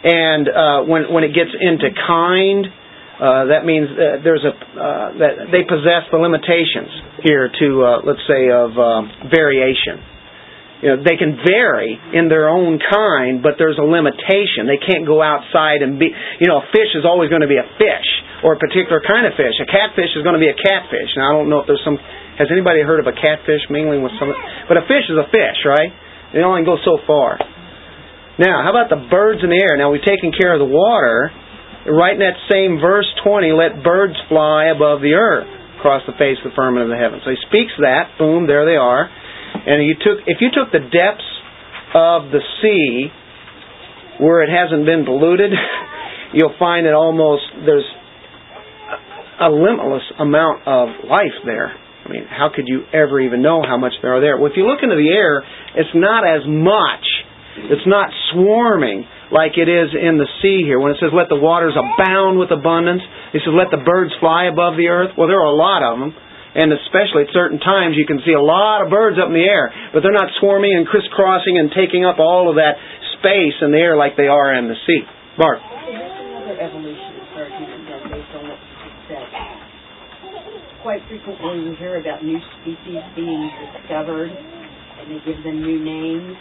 And uh, when when it gets into kind, uh, that means uh, there's a uh, that they possess the limitations here to uh, let's say of variation. You know, they can vary in their own kind, but there's a limitation. They can't go outside and be. You know, a fish is always going to be a fish or a particular kind of fish. A catfish is going to be a catfish. Now, I don't know if there's some. Has anybody heard of a catfish mingling with some? But a fish is a fish, right? They only go so far. Now, how about the birds in the air? Now, we've taken care of the water. Right in that same verse 20, let birds fly above the earth across the face of the firmament of the heavens. So he speaks that, boom, there they are. And you took, if you took the depths of the sea where it hasn't been polluted, you'll find that almost there's a limitless amount of life there. I mean, how could you ever even know how much there are there? Well, if you look into the air, it's not as much. It's not swarming like it is in the sea here. When it says, let the waters abound with abundance, it says, let the birds fly above the earth. Well, there are a lot of them. And especially at certain times, you can see a lot of birds up in the air, but they're not swarming and crisscrossing and taking up all of that space in the air like they are in the sea. Bart. There's another evolutionist argument done based on what you said. Quite frequently we hear about new species being discovered and they give them new names.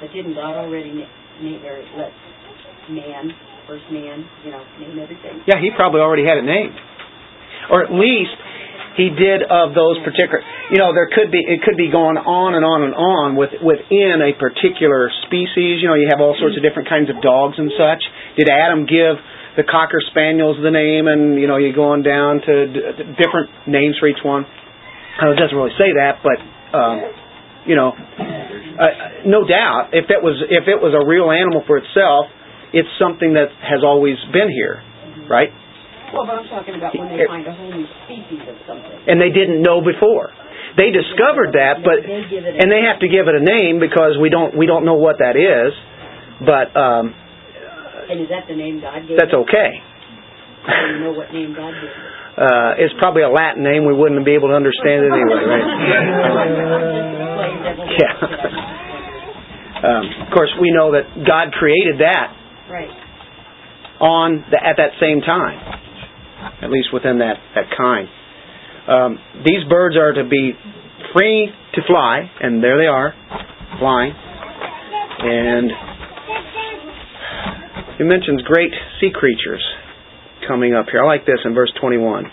But didn't God already na- name or let man, first man, you know, name everything? Yeah, he probably already had it named. Or at least he did of those particular you know, there could be it could be going on and on and on with within a particular species. You know, you have all sorts of different kinds of dogs and such. Did Adam give the cocker spaniels the name and you know, you go on down to d- different names for each one? It doesn't really say that, but um you know, uh, no doubt, if it was if it was a real animal for itself, it's something that has always been here, right? Well, but I'm talking about when they find a whole new species of something. And they didn't know before. They discovered that, but They give it a- and they have to give it a name because we don't we don't know what that is. But um, And is that the name God gave that's okay. I don't know what name God gave. Uh, it's probably a Latin name. We wouldn't be able to understand it anyway, right? Yeah. um, of course, we know that God created that Right. on the, at that same time, at least within that that kind. Um, these birds are to be free to fly, and there they are, flying. And he mentions great sea creatures coming up here. I like this in verse 21.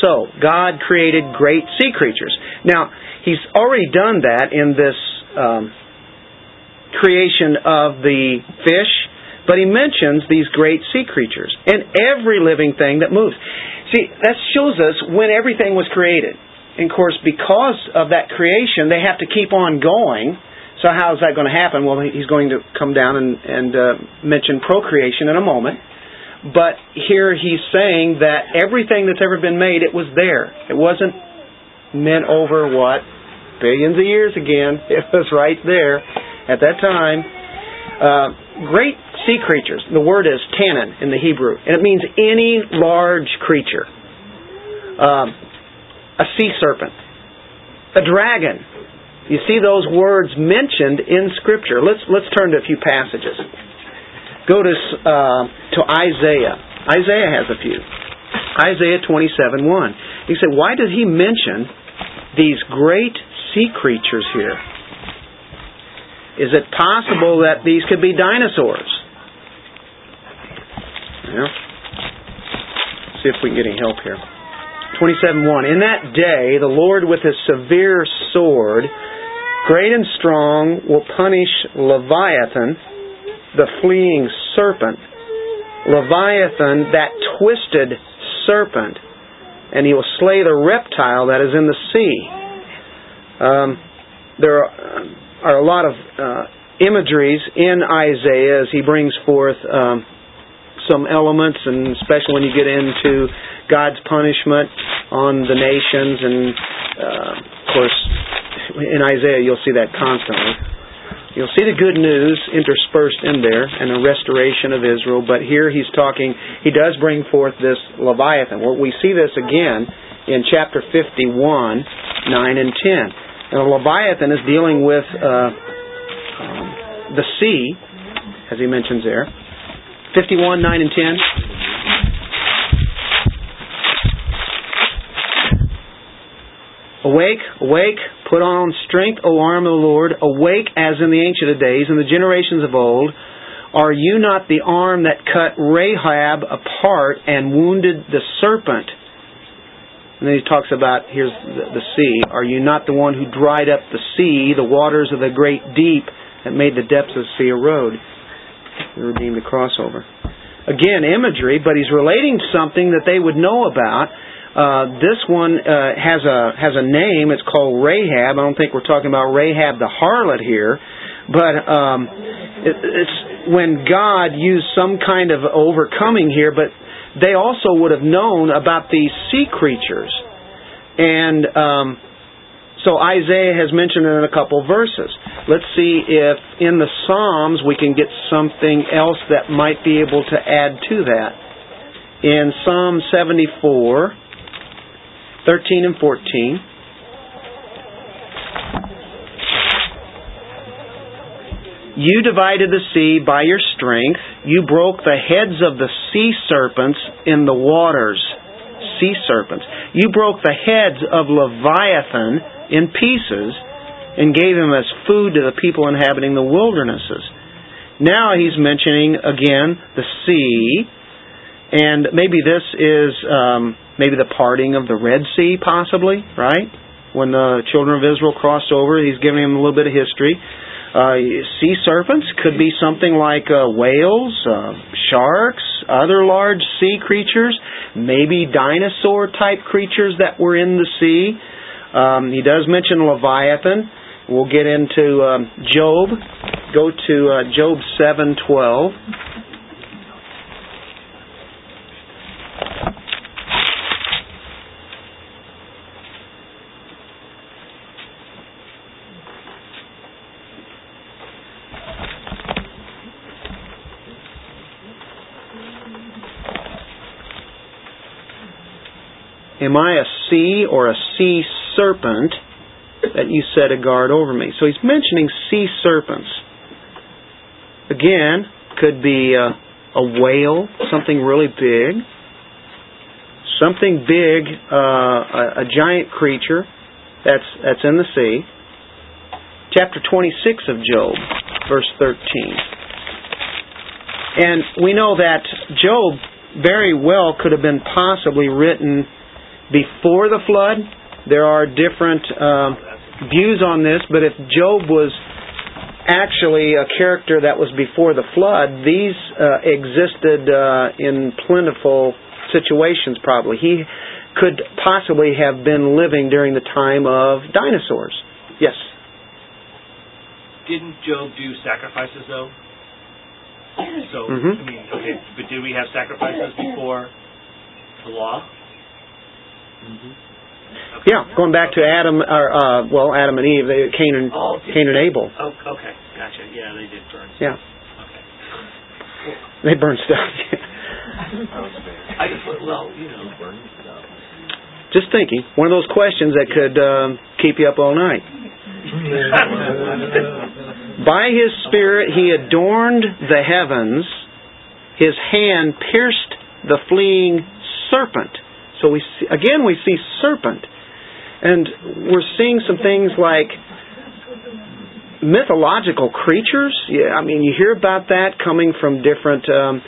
So, God created great sea creatures. Now, he's already done that in this um, creation of the fish, but he mentions these great sea creatures and every living thing that moves. See, that shows us when everything was created. And of course, because of that creation, they have to keep on going. So how is that going to happen? Well, he's going to come down and, and uh, mention procreation in a moment. But here he's saying that everything that's ever been made, it was there. It wasn't meant over what? Billions of years again. It was right there at that time. Uh, great sea creatures. The word is tannin in the Hebrew, and it means any large creature. Um, a sea serpent, a dragon. You see those words mentioned in Scripture. Let's let's turn to a few passages. Go to uh, to Isaiah. Isaiah has a few. Isaiah twenty seven one. You say, why did he mention these great sea creatures here? Is it possible that these could be dinosaurs? Yeah. See if we can get any help here. 27.1. In that day, the Lord with his severe sword, great and strong, will punish Leviathan, the fleeing serpent. Leviathan, that twisted serpent. And he will slay the reptile that is in the sea. Um, there are, are a lot of uh, imageries in Isaiah as he brings forth um, some elements, and especially when you get into God's punishment on the nations, and uh, of course, in Isaiah you'll see that constantly. You'll see the good news interspersed in there and the restoration of Israel, but here he's talking, he does bring forth this Leviathan. Well, we see this again in chapter 51, 9 and 10. And the Leviathan is dealing with uh, um, the sea, as he mentions there. 51, 9 and 10. Awake, awake, put on strength, O arm of the Lord. Awake as in the ancient of days, in the generations of old. Are you not the arm that cut Rahab apart and wounded the serpent? And then he talks about, here's the, the sea. Are you not the one who dried up the sea, the waters of the great deep, that made the depths of the sea erode? You redeemed the crossover. Again, imagery, but he's relating something that they would know about. Uh, this one uh, has a has a name. It's called Rahab. I don't think we're talking about Rahab the harlot here, but um, it, it's when God used some kind of overcoming here. But they also would have known about these sea creatures, and um, so Isaiah has mentioned it in a couple verses. Let's see if in the Psalms we can get something else that might be able to add to that. In Psalm 74. 13 and 14. You divided the sea by your strength. You broke the heads of the sea serpents in the waters. Sea serpents. You broke the heads of Leviathan in pieces and gave him as food to the people inhabiting the wildernesses. Now he's mentioning again the sea, and maybe this is um, maybe the parting of the Red Sea, possibly, right? When the children of Israel crossed over, he's giving them a little bit of history. Uh, sea serpents could be something like uh, whales, uh, sharks, other large sea creatures, maybe dinosaur type creatures that were in the sea. Um, he does mention Leviathan. We'll get into um, Job. Go to uh, Job 7:12. Am I a sea or a sea serpent that you set a guard over me? So he's mentioning sea serpents. Again, could be a, a whale, something really big. Something big, uh, a, a giant creature that's, that's in the sea. Chapter 26 of Job, verse 13. And we know that Job very well could have been possibly written before the flood. There are different uh, views on this, but if Job was actually a character that was before the flood, these uh, existed uh, in plentiful situations probably. He could possibly have been living during the time of dinosaurs. Yes. Didn't Job do sacrifices though? So Mhm. I mean, okay, but did we have sacrifices before the law? Okay. Yeah, going back to Adam, or uh, well, Adam and Eve, they, Cain and Oh, Cain and? Abel. Oh, okay, gotcha. Yeah, they did burn. Yeah, Okay. they burned stuff. I just well, you know. Burned stuff. Just thinking, one of those questions that could um, keep you up all night. By his spirit he adorned the heavens. His hand pierced the fleeing serpent. So we see, again we see serpent, and we're seeing some things like mythological creatures. Yeah, I mean you hear about that coming from different um,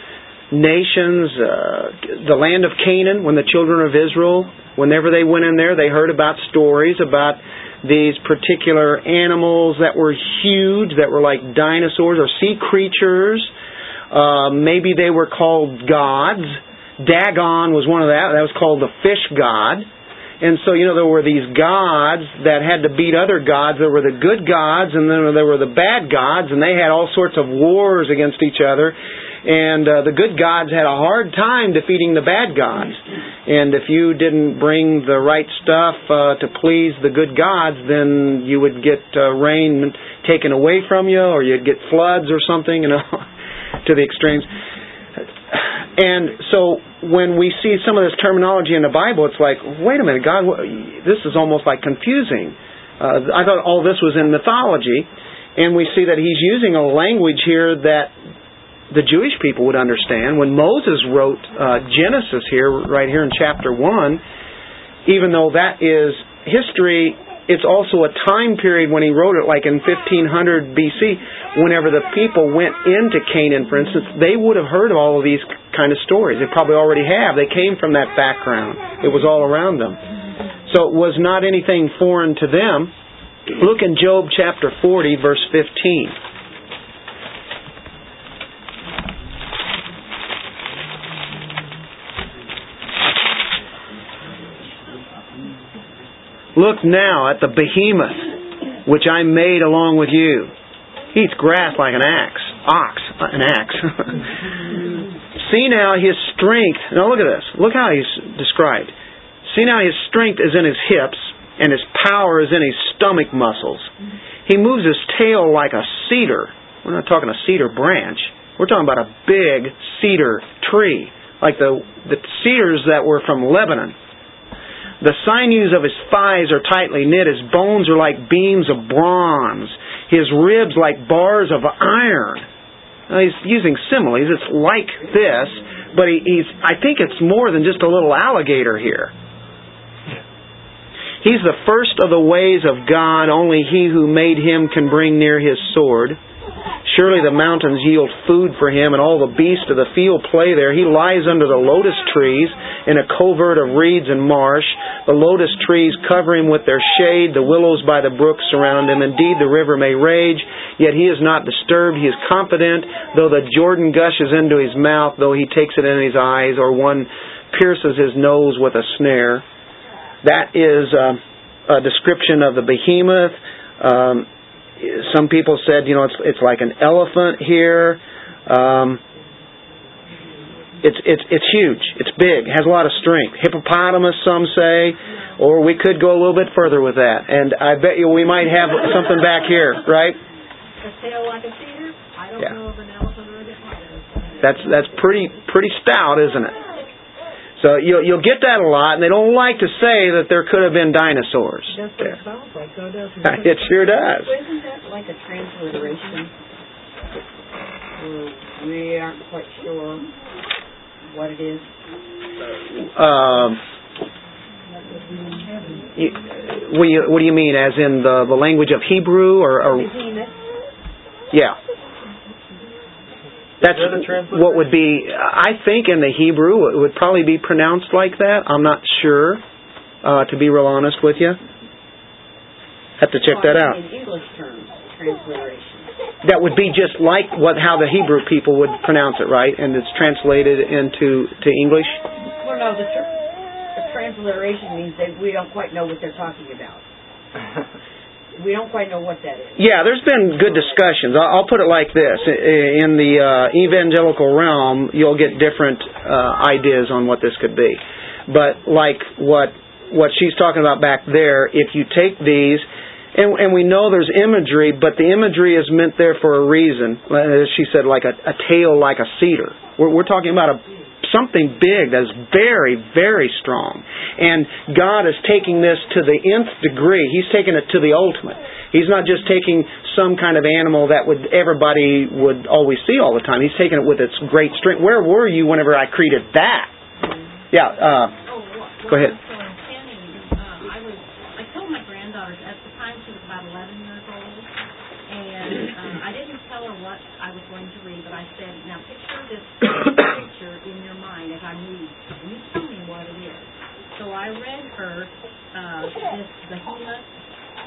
nations. Uh, the land of Canaan, when the children of Israel, whenever they went in there, they heard about stories about these particular animals that were huge, that were like dinosaurs or sea creatures. Uh, maybe they were called gods. Dagon was one of that. That was called the fish god. And so, you know, there were these gods that had to beat other gods. There were the good gods, and then there were the bad gods, and they had all sorts of wars against each other. And uh, the good gods had a hard time defeating the bad gods. And if you didn't bring the right stuff uh, to please the good gods, then you would get uh, rain taken away from you, or you'd get floods or something, you know, to the extremes. And so when we see some of this terminology in the Bible, it's like, wait a minute, God, this is almost like confusing. Uh, I thought all this was in mythology, and we see that he's using a language here that the Jewish people would understand. When Moses wrote uh, Genesis here, right here in chapter 1, even though that is history, it's also a time period when he wrote it, like in 1500 BC, whenever the people went into Canaan, for instance, they would have heard of all of these kind of stories. They probably already have. They came from that background. It was all around them. So it was not anything foreign to them. Look in Job chapter 40, verse 15. Look now at the behemoth which I made along with you. He eats grass like an axe. Ox, an axe. See now his strength. Now look at this. Look how he's described. See now his strength is in his hips, and his power is in his stomach muscles. He moves his tail like a cedar. We're not talking a cedar branch. We're talking about a big cedar tree, like the the cedars that were from Lebanon. The sinews of his thighs are tightly knit. His bones are like beams of bronze. His ribs like bars of iron. Now, he's using similes. It's like this, but he, he's. I think it's more than just a little alligator here. He's the first of the ways of God. Only he who made him can bring near his sword. Surely the mountains yield food for him, and all the beasts of the field play there. He lies under the lotus trees in a covert of reeds and marsh. The lotus trees cover him with their shade. The willows by the brook surround him. Indeed, the river may rage, yet he is not disturbed. He is confident, though the Jordan gushes into his mouth, though he takes it in his eyes, or one pierces his nose with a snare. That is uh, a description of the behemoth. Um, some people said, you know, it's it's like an elephant here. Um, it's it's it's huge. It's big. Has a lot of strength. Hippopotamus, some say, or we could go a little bit further with that. And I bet you we might have something back here, right? A tail like a cedar? I don't Yeah. know of an elephant or a hippopotamus. That's that's pretty pretty stout, isn't it? So you'll you'll get that a lot, and they don't like to say that there could have been dinosaurs That's what there. it sounds like, though, doesn't it? It sure does. Well, isn't that like a transliteration? We aren't quite sure what it is? Um, you, what do you what do you mean? As in the the language of Hebrew, or, or yeah? That's Is that what would be. I think in the Hebrew it would probably be pronounced like that. I'm not sure. Uh, to be real honest with you, have to check that out. In English terms, transliteration. That would be just like what how the Hebrew people would pronounce it, right? And it's translated into to English. Well, no, the, tr- the transliteration means that we don't quite know what they're talking about. We don't quite know what that is. Yeah, there's been good discussions. I'll put it like this: in the uh, evangelical realm, you'll get different uh, ideas on what this could be. But like what what she's talking about back there, if you take these, and, and we know there's imagery, but the imagery is meant there for a reason. As she said, like a, a tail like a cedar. We're, we're talking about a something big that's very, very strong. And God is taking this to the nth degree. He's taking it to the ultimate. He's not just taking some kind of animal that would everybody would always see all the time. He's taking it with its great strength. Where were you whenever I created that? Yeah, uh, Oh, Go ahead. So I'm standing, I was, I told my granddaughter, at the time she was about 11 years old, and I didn't tell her what I was going to read, but I said, now picture this picture in your mind as I read, and you tell me what it is. So I read her uh, this behemoth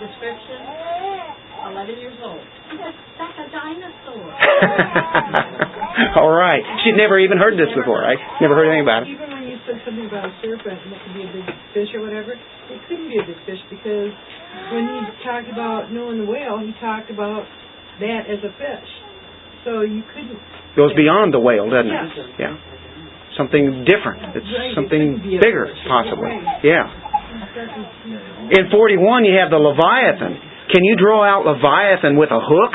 description, 11 years old. She said, that's a dinosaur. all right. She'd never even heard this before, right? Never heard anything about it. Even when you said something about a serpent and it could be a big fish or whatever, it couldn't be a big fish because when he talked about knowing the whale, he talked about that as a fish. So you couldn't. Goes beyond the whale, doesn't it? Yeah. Yeah. Something different. It's something couldn't be a bigger, possibly. Yeah. In 41, you have the Leviathan. Can you draw out Leviathan with a hook?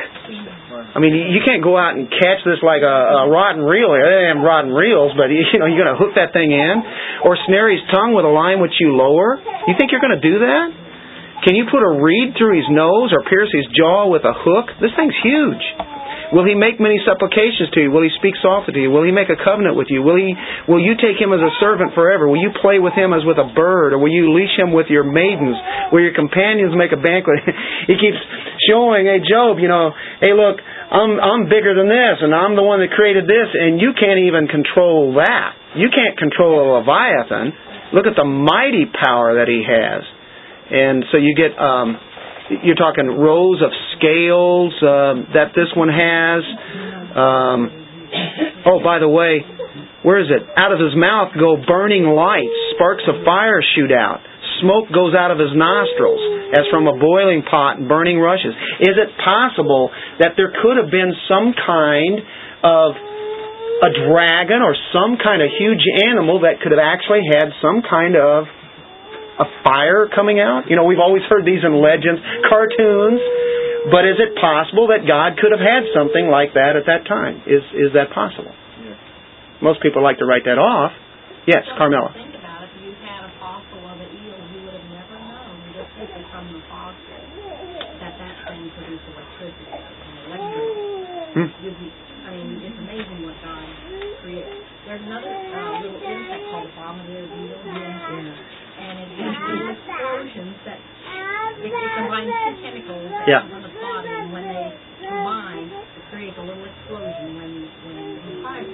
I mean, you you can't go out and catch this like a, a rod and reel. They have rod and reels, but you know, you're going to hook that thing in, or snare his tongue with a line which you lower. You think you're going to do that? Can you put a reed through his nose or pierce his jaw with a hook? This thing's huge. Will he make many supplications to you? Will he speak softly to you? Will he make a covenant with you? Will he will you take him as a servant forever? Will you play with him as with a bird? Or will you leash him with your maidens? Will your companions make a banquet? he keeps showing, hey Job, you know, hey look, I'm I'm bigger than this and I'm the one that created this and you can't even control that. You can't control a Leviathan. Look at the mighty power that he has. And so you get um you're talking rows of scales um, that this one has. Um, oh, by the way, where is it? Out of his mouth go burning lights. Sparks of fire shoot out. Smoke goes out of his nostrils as from a boiling pot and burning rushes. Is it possible that there could have been some kind of a dragon or some kind of huge animal that could have actually had some kind of a fire coming out? You know, we've always heard these in legends, cartoons, but is it possible that God could have had something like that at that time? Is is that possible? Most people like to write that off. Yes, Carmela. Think about it, if you had a fossil of an eel, you would have never known, just simply from the fossil, that that thing produced electricity and electric. Hmm. You'd be- I mean, it's amazing what God created. There's another uh, little insect called the bombardier beetle, and it gives little explosions that it, it combines two chemicals Yeah. come from the body, and when they combine, it creates a little explosion when when you fire.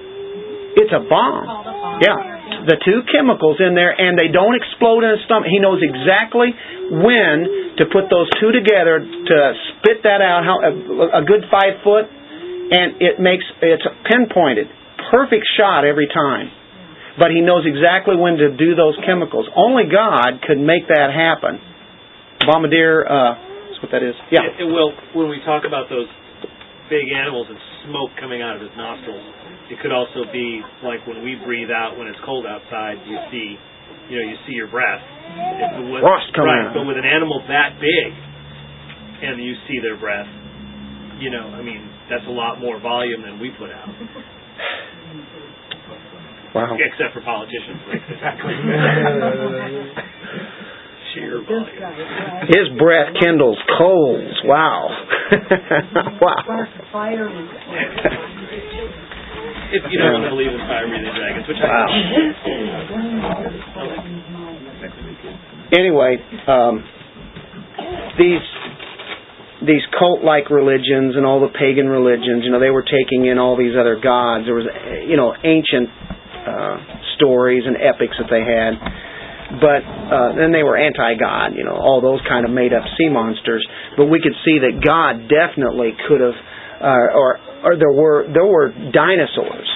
It's a bomb. A bomb. Yeah. The two chemicals in there, and they don't explode in his stomach. He knows exactly when to put those two together to spit that out. How a, a good five foot, and it makes it's pinpointed, perfect shot every time. But he knows exactly when to do those chemicals. Only God could make that happen. Bombardier uh, That's what that is. Yeah. It, it will, when we talk about those big animals and smoke coming out of his nostrils, it could also be like when we breathe out when it's cold outside, you see, you know, you see your breath. If it was, Frost coming right, out. But with an animal that big, and you see their breath, you know, I mean, that's a lot more volume than we put out. Wow. Except for politicians. Exactly. His breath kindles coals. Wow. wow. Sparks of fire and. If you don't believe in fire breathing dragons, which I Anyway, um, these these cult-like religions and all the pagan religions, you know, they were taking in all these other gods. There was, you know, ancient uh, stories and epics that they had, but uh, then they were anti-God. You know, all those kind of made-up sea monsters. But we could see that God definitely could have, uh, or or there were there were dinosaurs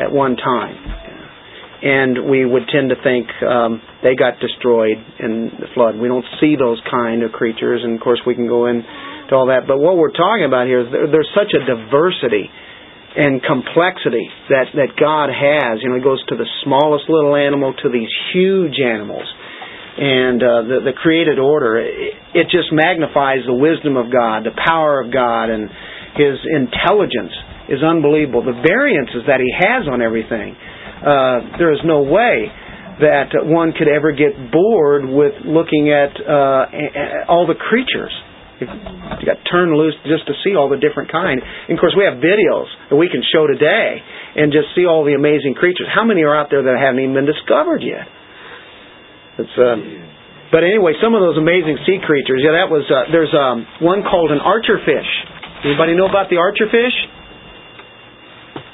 at one time and we would tend to think um, they got destroyed in the flood. We don't see those kind of creatures, and of course we can go into all that. But what we're talking about here is there, there's such a diversity and complexity that that God has. You know, He goes to the smallest little animal to these huge animals, and uh, the the created order. It, it just magnifies the wisdom of God, the power of God, and His intelligence is unbelievable. The variances that He has on everything uh, there is no way that one could ever get bored with looking at uh, all the creatures. You got turned loose just to see all the different kind. And of course, we have videos that we can show today and just see all the amazing creatures. How many are out there that haven't even been discovered yet? It's uh, but anyway, some of those amazing sea creatures. Yeah, that was uh, there's um, one called an archer fish. Anybody know about the archer fish?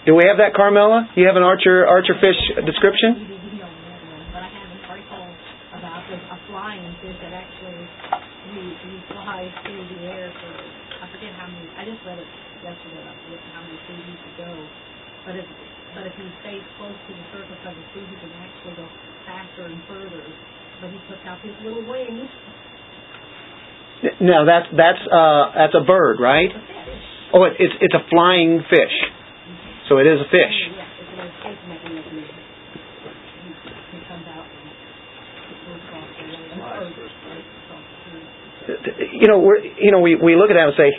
Do we have that, Carmela? You have an archer archer fish description? No, but I have an article about a, a flying fish that actually he, he flies through the air for I forget how many. I just read it yesterday. I forget how many feet he could go. But if but if he stays close to the surface of the sea, he can actually go faster and further. But he puts out his little wings. No, that's that's uh, that's a bird, right? A fish. Oh, it, it's it's a flying fish. So it is a fish. Yeah, it's an escape mechanism. He, he comes out and goes across the way. Or, across the sea. You know, we're you know we we look at that and say,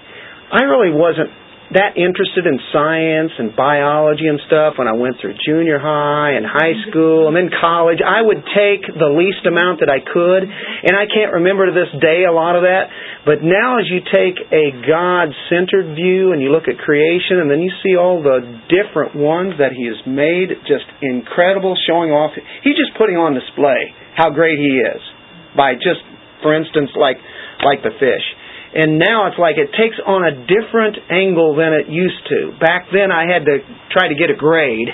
I really wasn't that interested in science and biology and stuff when I went through junior high and high mm-hmm. school and then college. I would take the least amount that I could, and I can't remember to this day a lot of that. But now, as you take a God centered view and you look at creation, and then you see all the different ones that He has made, just incredible, showing off. He's just putting on display how great He is by just, for instance, like like the fish. And now it's like it takes on a different angle than it used to. Back then I had to try to get a grade.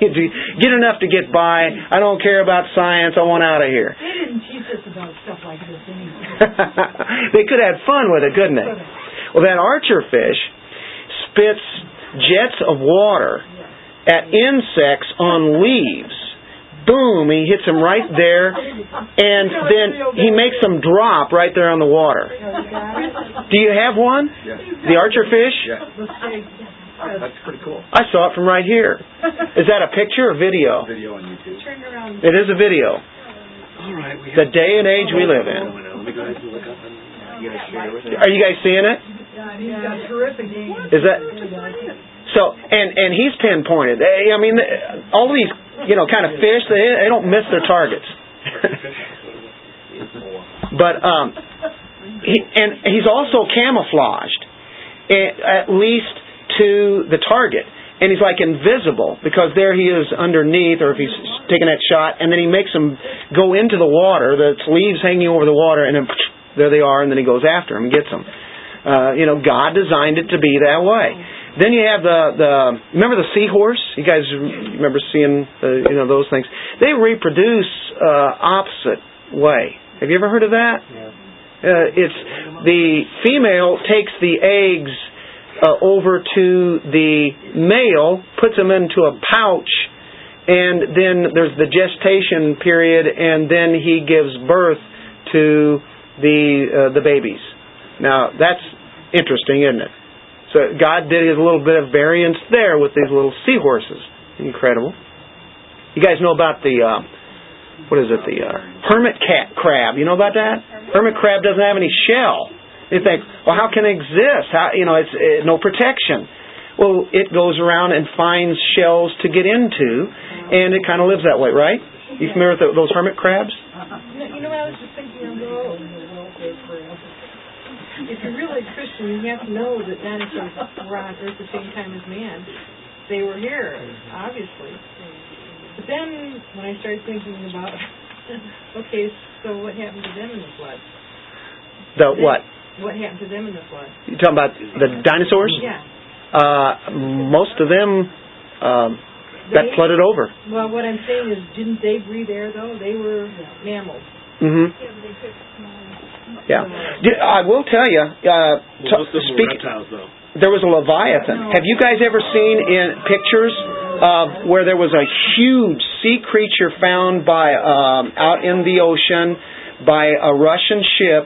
get enough to get by. I don't care about science. I want out of here. They didn't teach us about stuff like this anyway. they could have fun with it, couldn't they? Well, that archer fish spits jets of water at insects on leaves. Boom, he hits him right there, and then he makes him drop right there on the water. Do you have one? Yeah. The archer fish? Yeah. That's pretty cool. I saw it from right here. Is that a picture or video? Video on YouTube. It is a video. All right, we The day and age we oh, live in. Let me go ahead and look up and you guys share with me. Are you guys seeing it? Yeah, he's got terrific. Is that so? And and he's pinpointed. I mean, all these you know kind of fish they they don't miss their targets. but um, he, and he's also camouflaged, eh, at least to the target. And he's like invisible because there he is underneath, or if he's taking that shot, and then he makes them go into the water. That's leaves hanging over the water, and then there they are, and then he goes after them and gets them. Uh, you know, God designed it to be that way. Then you have the the remember the seahorse? You guys remember seeing the, you know those things? They reproduce uh, opposite way. Have you ever heard of that? Uh, it's the female takes the eggs uh, over to the male, puts them into a pouch, and then there's the gestation period, and then he gives birth to the uh, the babies. Now that's interesting, isn't it? So God did his little bit of variance there with these little seahorses. Incredible. You guys know about the uh, what is it? The uh, hermit cat crab. You know about that? Hermit crab doesn't have any shell. You think, well, how can it exist? How you know it's it, no protection. Well, it goes around and finds shells to get into, and it kind of lives that way, right? You familiar with the, those hermit crabs? You know, I was just thinking if you're really a Christian, you have to know that dinosaurs were on Earth at the same time as man. They were here, obviously. But then, when I started thinking about, okay, so what happened to them in the flood? The what? What happened to them in the flood? You talking about the dinosaurs? Yeah. Uh, most of them um, got They- flooded over. Well, what I'm saying is, didn't they breathe air though? They were mammals. hmm Yeah. Di- I will tell you. Uh, Well, most of were speak, reptiles, though. there was a leviathan. Have you guys ever seen in pictures uh, where there was a huge sea creature found by um, out in the ocean by a Russian ship?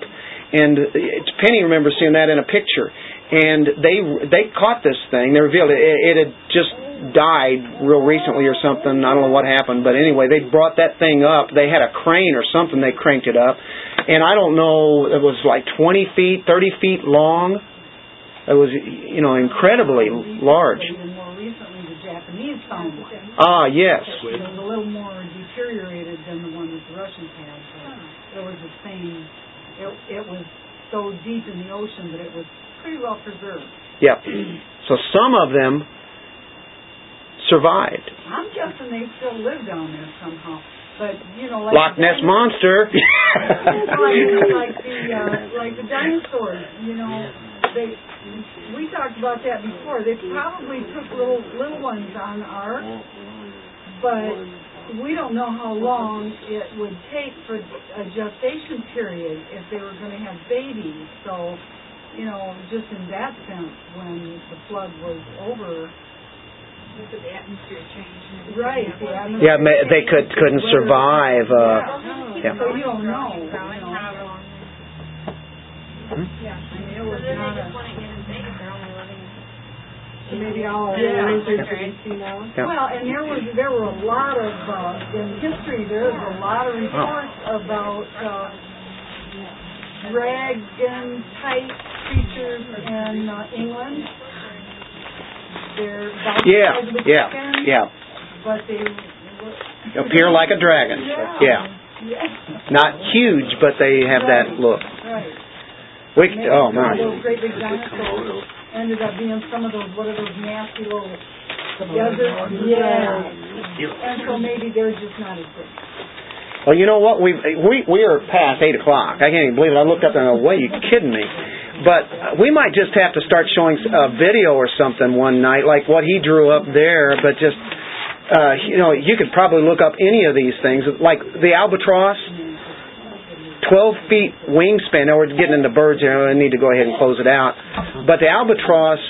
And it's, Penny remembers seeing that in a picture. And they they caught this thing. They revealed it. It, it had just died real recently or something. I don't know what happened, but anyway, they brought that thing up. They had a crane or something. They cranked it up, and I don't know. It was like 20 feet, 30 feet long. It was, you know, incredibly large. And more recently, the Japanese found one. Ah, yes. It was a little more deteriorated than the one that the Russians had, but it was the same. It, it was so deep in the ocean that it was pretty well preserved. Yep. So some of them survived. I'm guessing they still live down there somehow. But you know, like Loch Ness monster. like, like the uh, like the dinosaurs, you know, they we talked about that before. They probably took little little ones on Ark, but we don't know how long it would take for a gestation period if they were going to have babies. So, you know, just in that sense, when the flood was over, With the atmosphere change. right? Yeah, ma- they could couldn't survive. Uh, Yeah. yeah. So you don't know. You know. Hmm? Yeah, I mean, it So was not a. just want to get in big if they're. So maybe all our Yeah. lizards that we. Yeah. Well, and there was there were a lot of uh, in history. There's a lot of reports about uh, dragon type creatures in uh, England. They're about the Yeah, yeah, chicken, yeah. But they Appear like a dragon. Yeah. Yeah. Yeah. Not huge, but they have that look. Right. We, oh my. those great big dinosaurs ended up being some of those what are those nasty little desert yeah. And so maybe they're just not as big. Well, you know what? We we we are past eight o'clock. I can't even believe it. I looked up and I go, "Wait, you kidding me?" But we might just have to start showing a video or something one night, like what he drew up there. But just uh, you know, you could probably look up any of these things, like the albatross. 12 feet wingspan. Now we're getting into birds here. I need to go ahead and close it out. But the albatross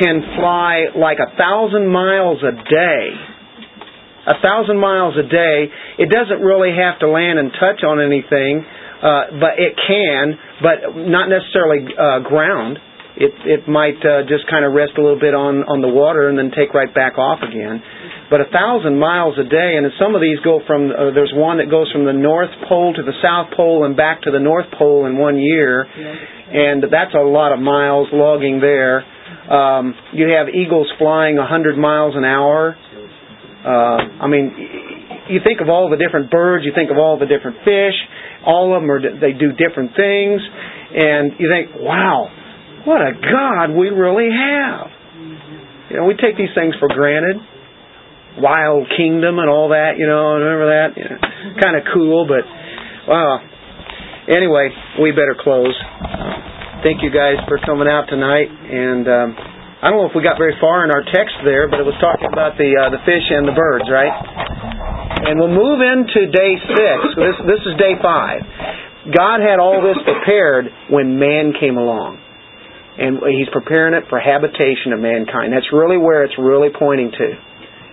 can fly like a thousand miles a day. A thousand miles a day. It doesn't really have to land and touch on anything, uh, but it can, but not necessarily uh, ground. It it might uh, just kind of rest a little bit on on the water and then take right back off again. But a thousand miles a day, and some of these go from. Uh, there's one that goes from the North Pole to the South Pole and back to the North Pole in one year, and that's a lot of miles logging there. Um, you have eagles flying a hundred miles an hour. Uh, I mean, you think of all the different birds, you think of all the different fish. All of them are they do different things, and you think, wow, what a God we really have. You know, we take these things for granted. Wild Kingdom and all that, you know, remember that? You know, kind of cool, but wow. Anyway, we better close. Thank you guys for coming out tonight, and um, I don't know if we got very far in our text there, but it was talking about the uh, the fish and the birds, right? And we'll move into day six. This this is day five. God had all this prepared when man came along, and He's preparing it for habitation of mankind. That's really where it's really pointing to,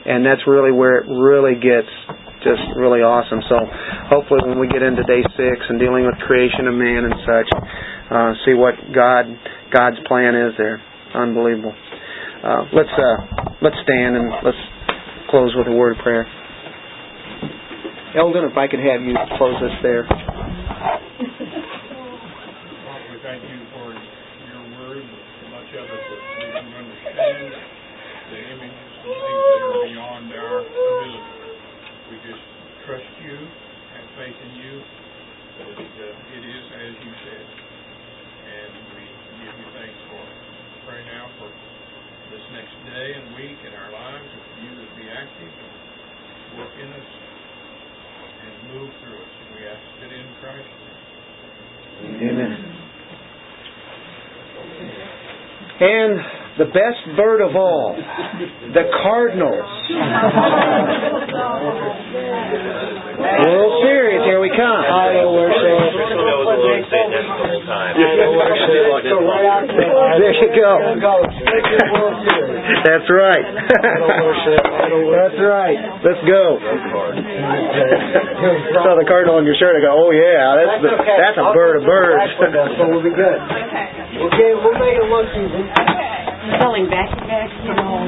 and that's really where it really gets just really awesome. So hopefully, when we get into day six and dealing with creation of man and such, uh, see what God God's plan is there. Unbelievable. Uh, let's uh, let's stand and let's close with a word of prayer. Eldon, if I could have you close us there. We thank you for your word, much of it we don't understand, the images and things beyond our ability. We just trust you, have faith in you, that uh, it is as you said. And we give you thanks for it. Pray now for this next day and week in our lives, that you would be active and work in us and move through us. And we ask it in Christ's name. Amen. And the best bird of all, the Cardinals. World Series, here we come. Crystal was willing to there the whole time. There you go. That's right. That's right. Let's go. Saw the cardinal on your shirt. I go, oh yeah, that's the, that's a bird of birds. So we'll be good. Okay, we'll make it look easy. Back to back, you know,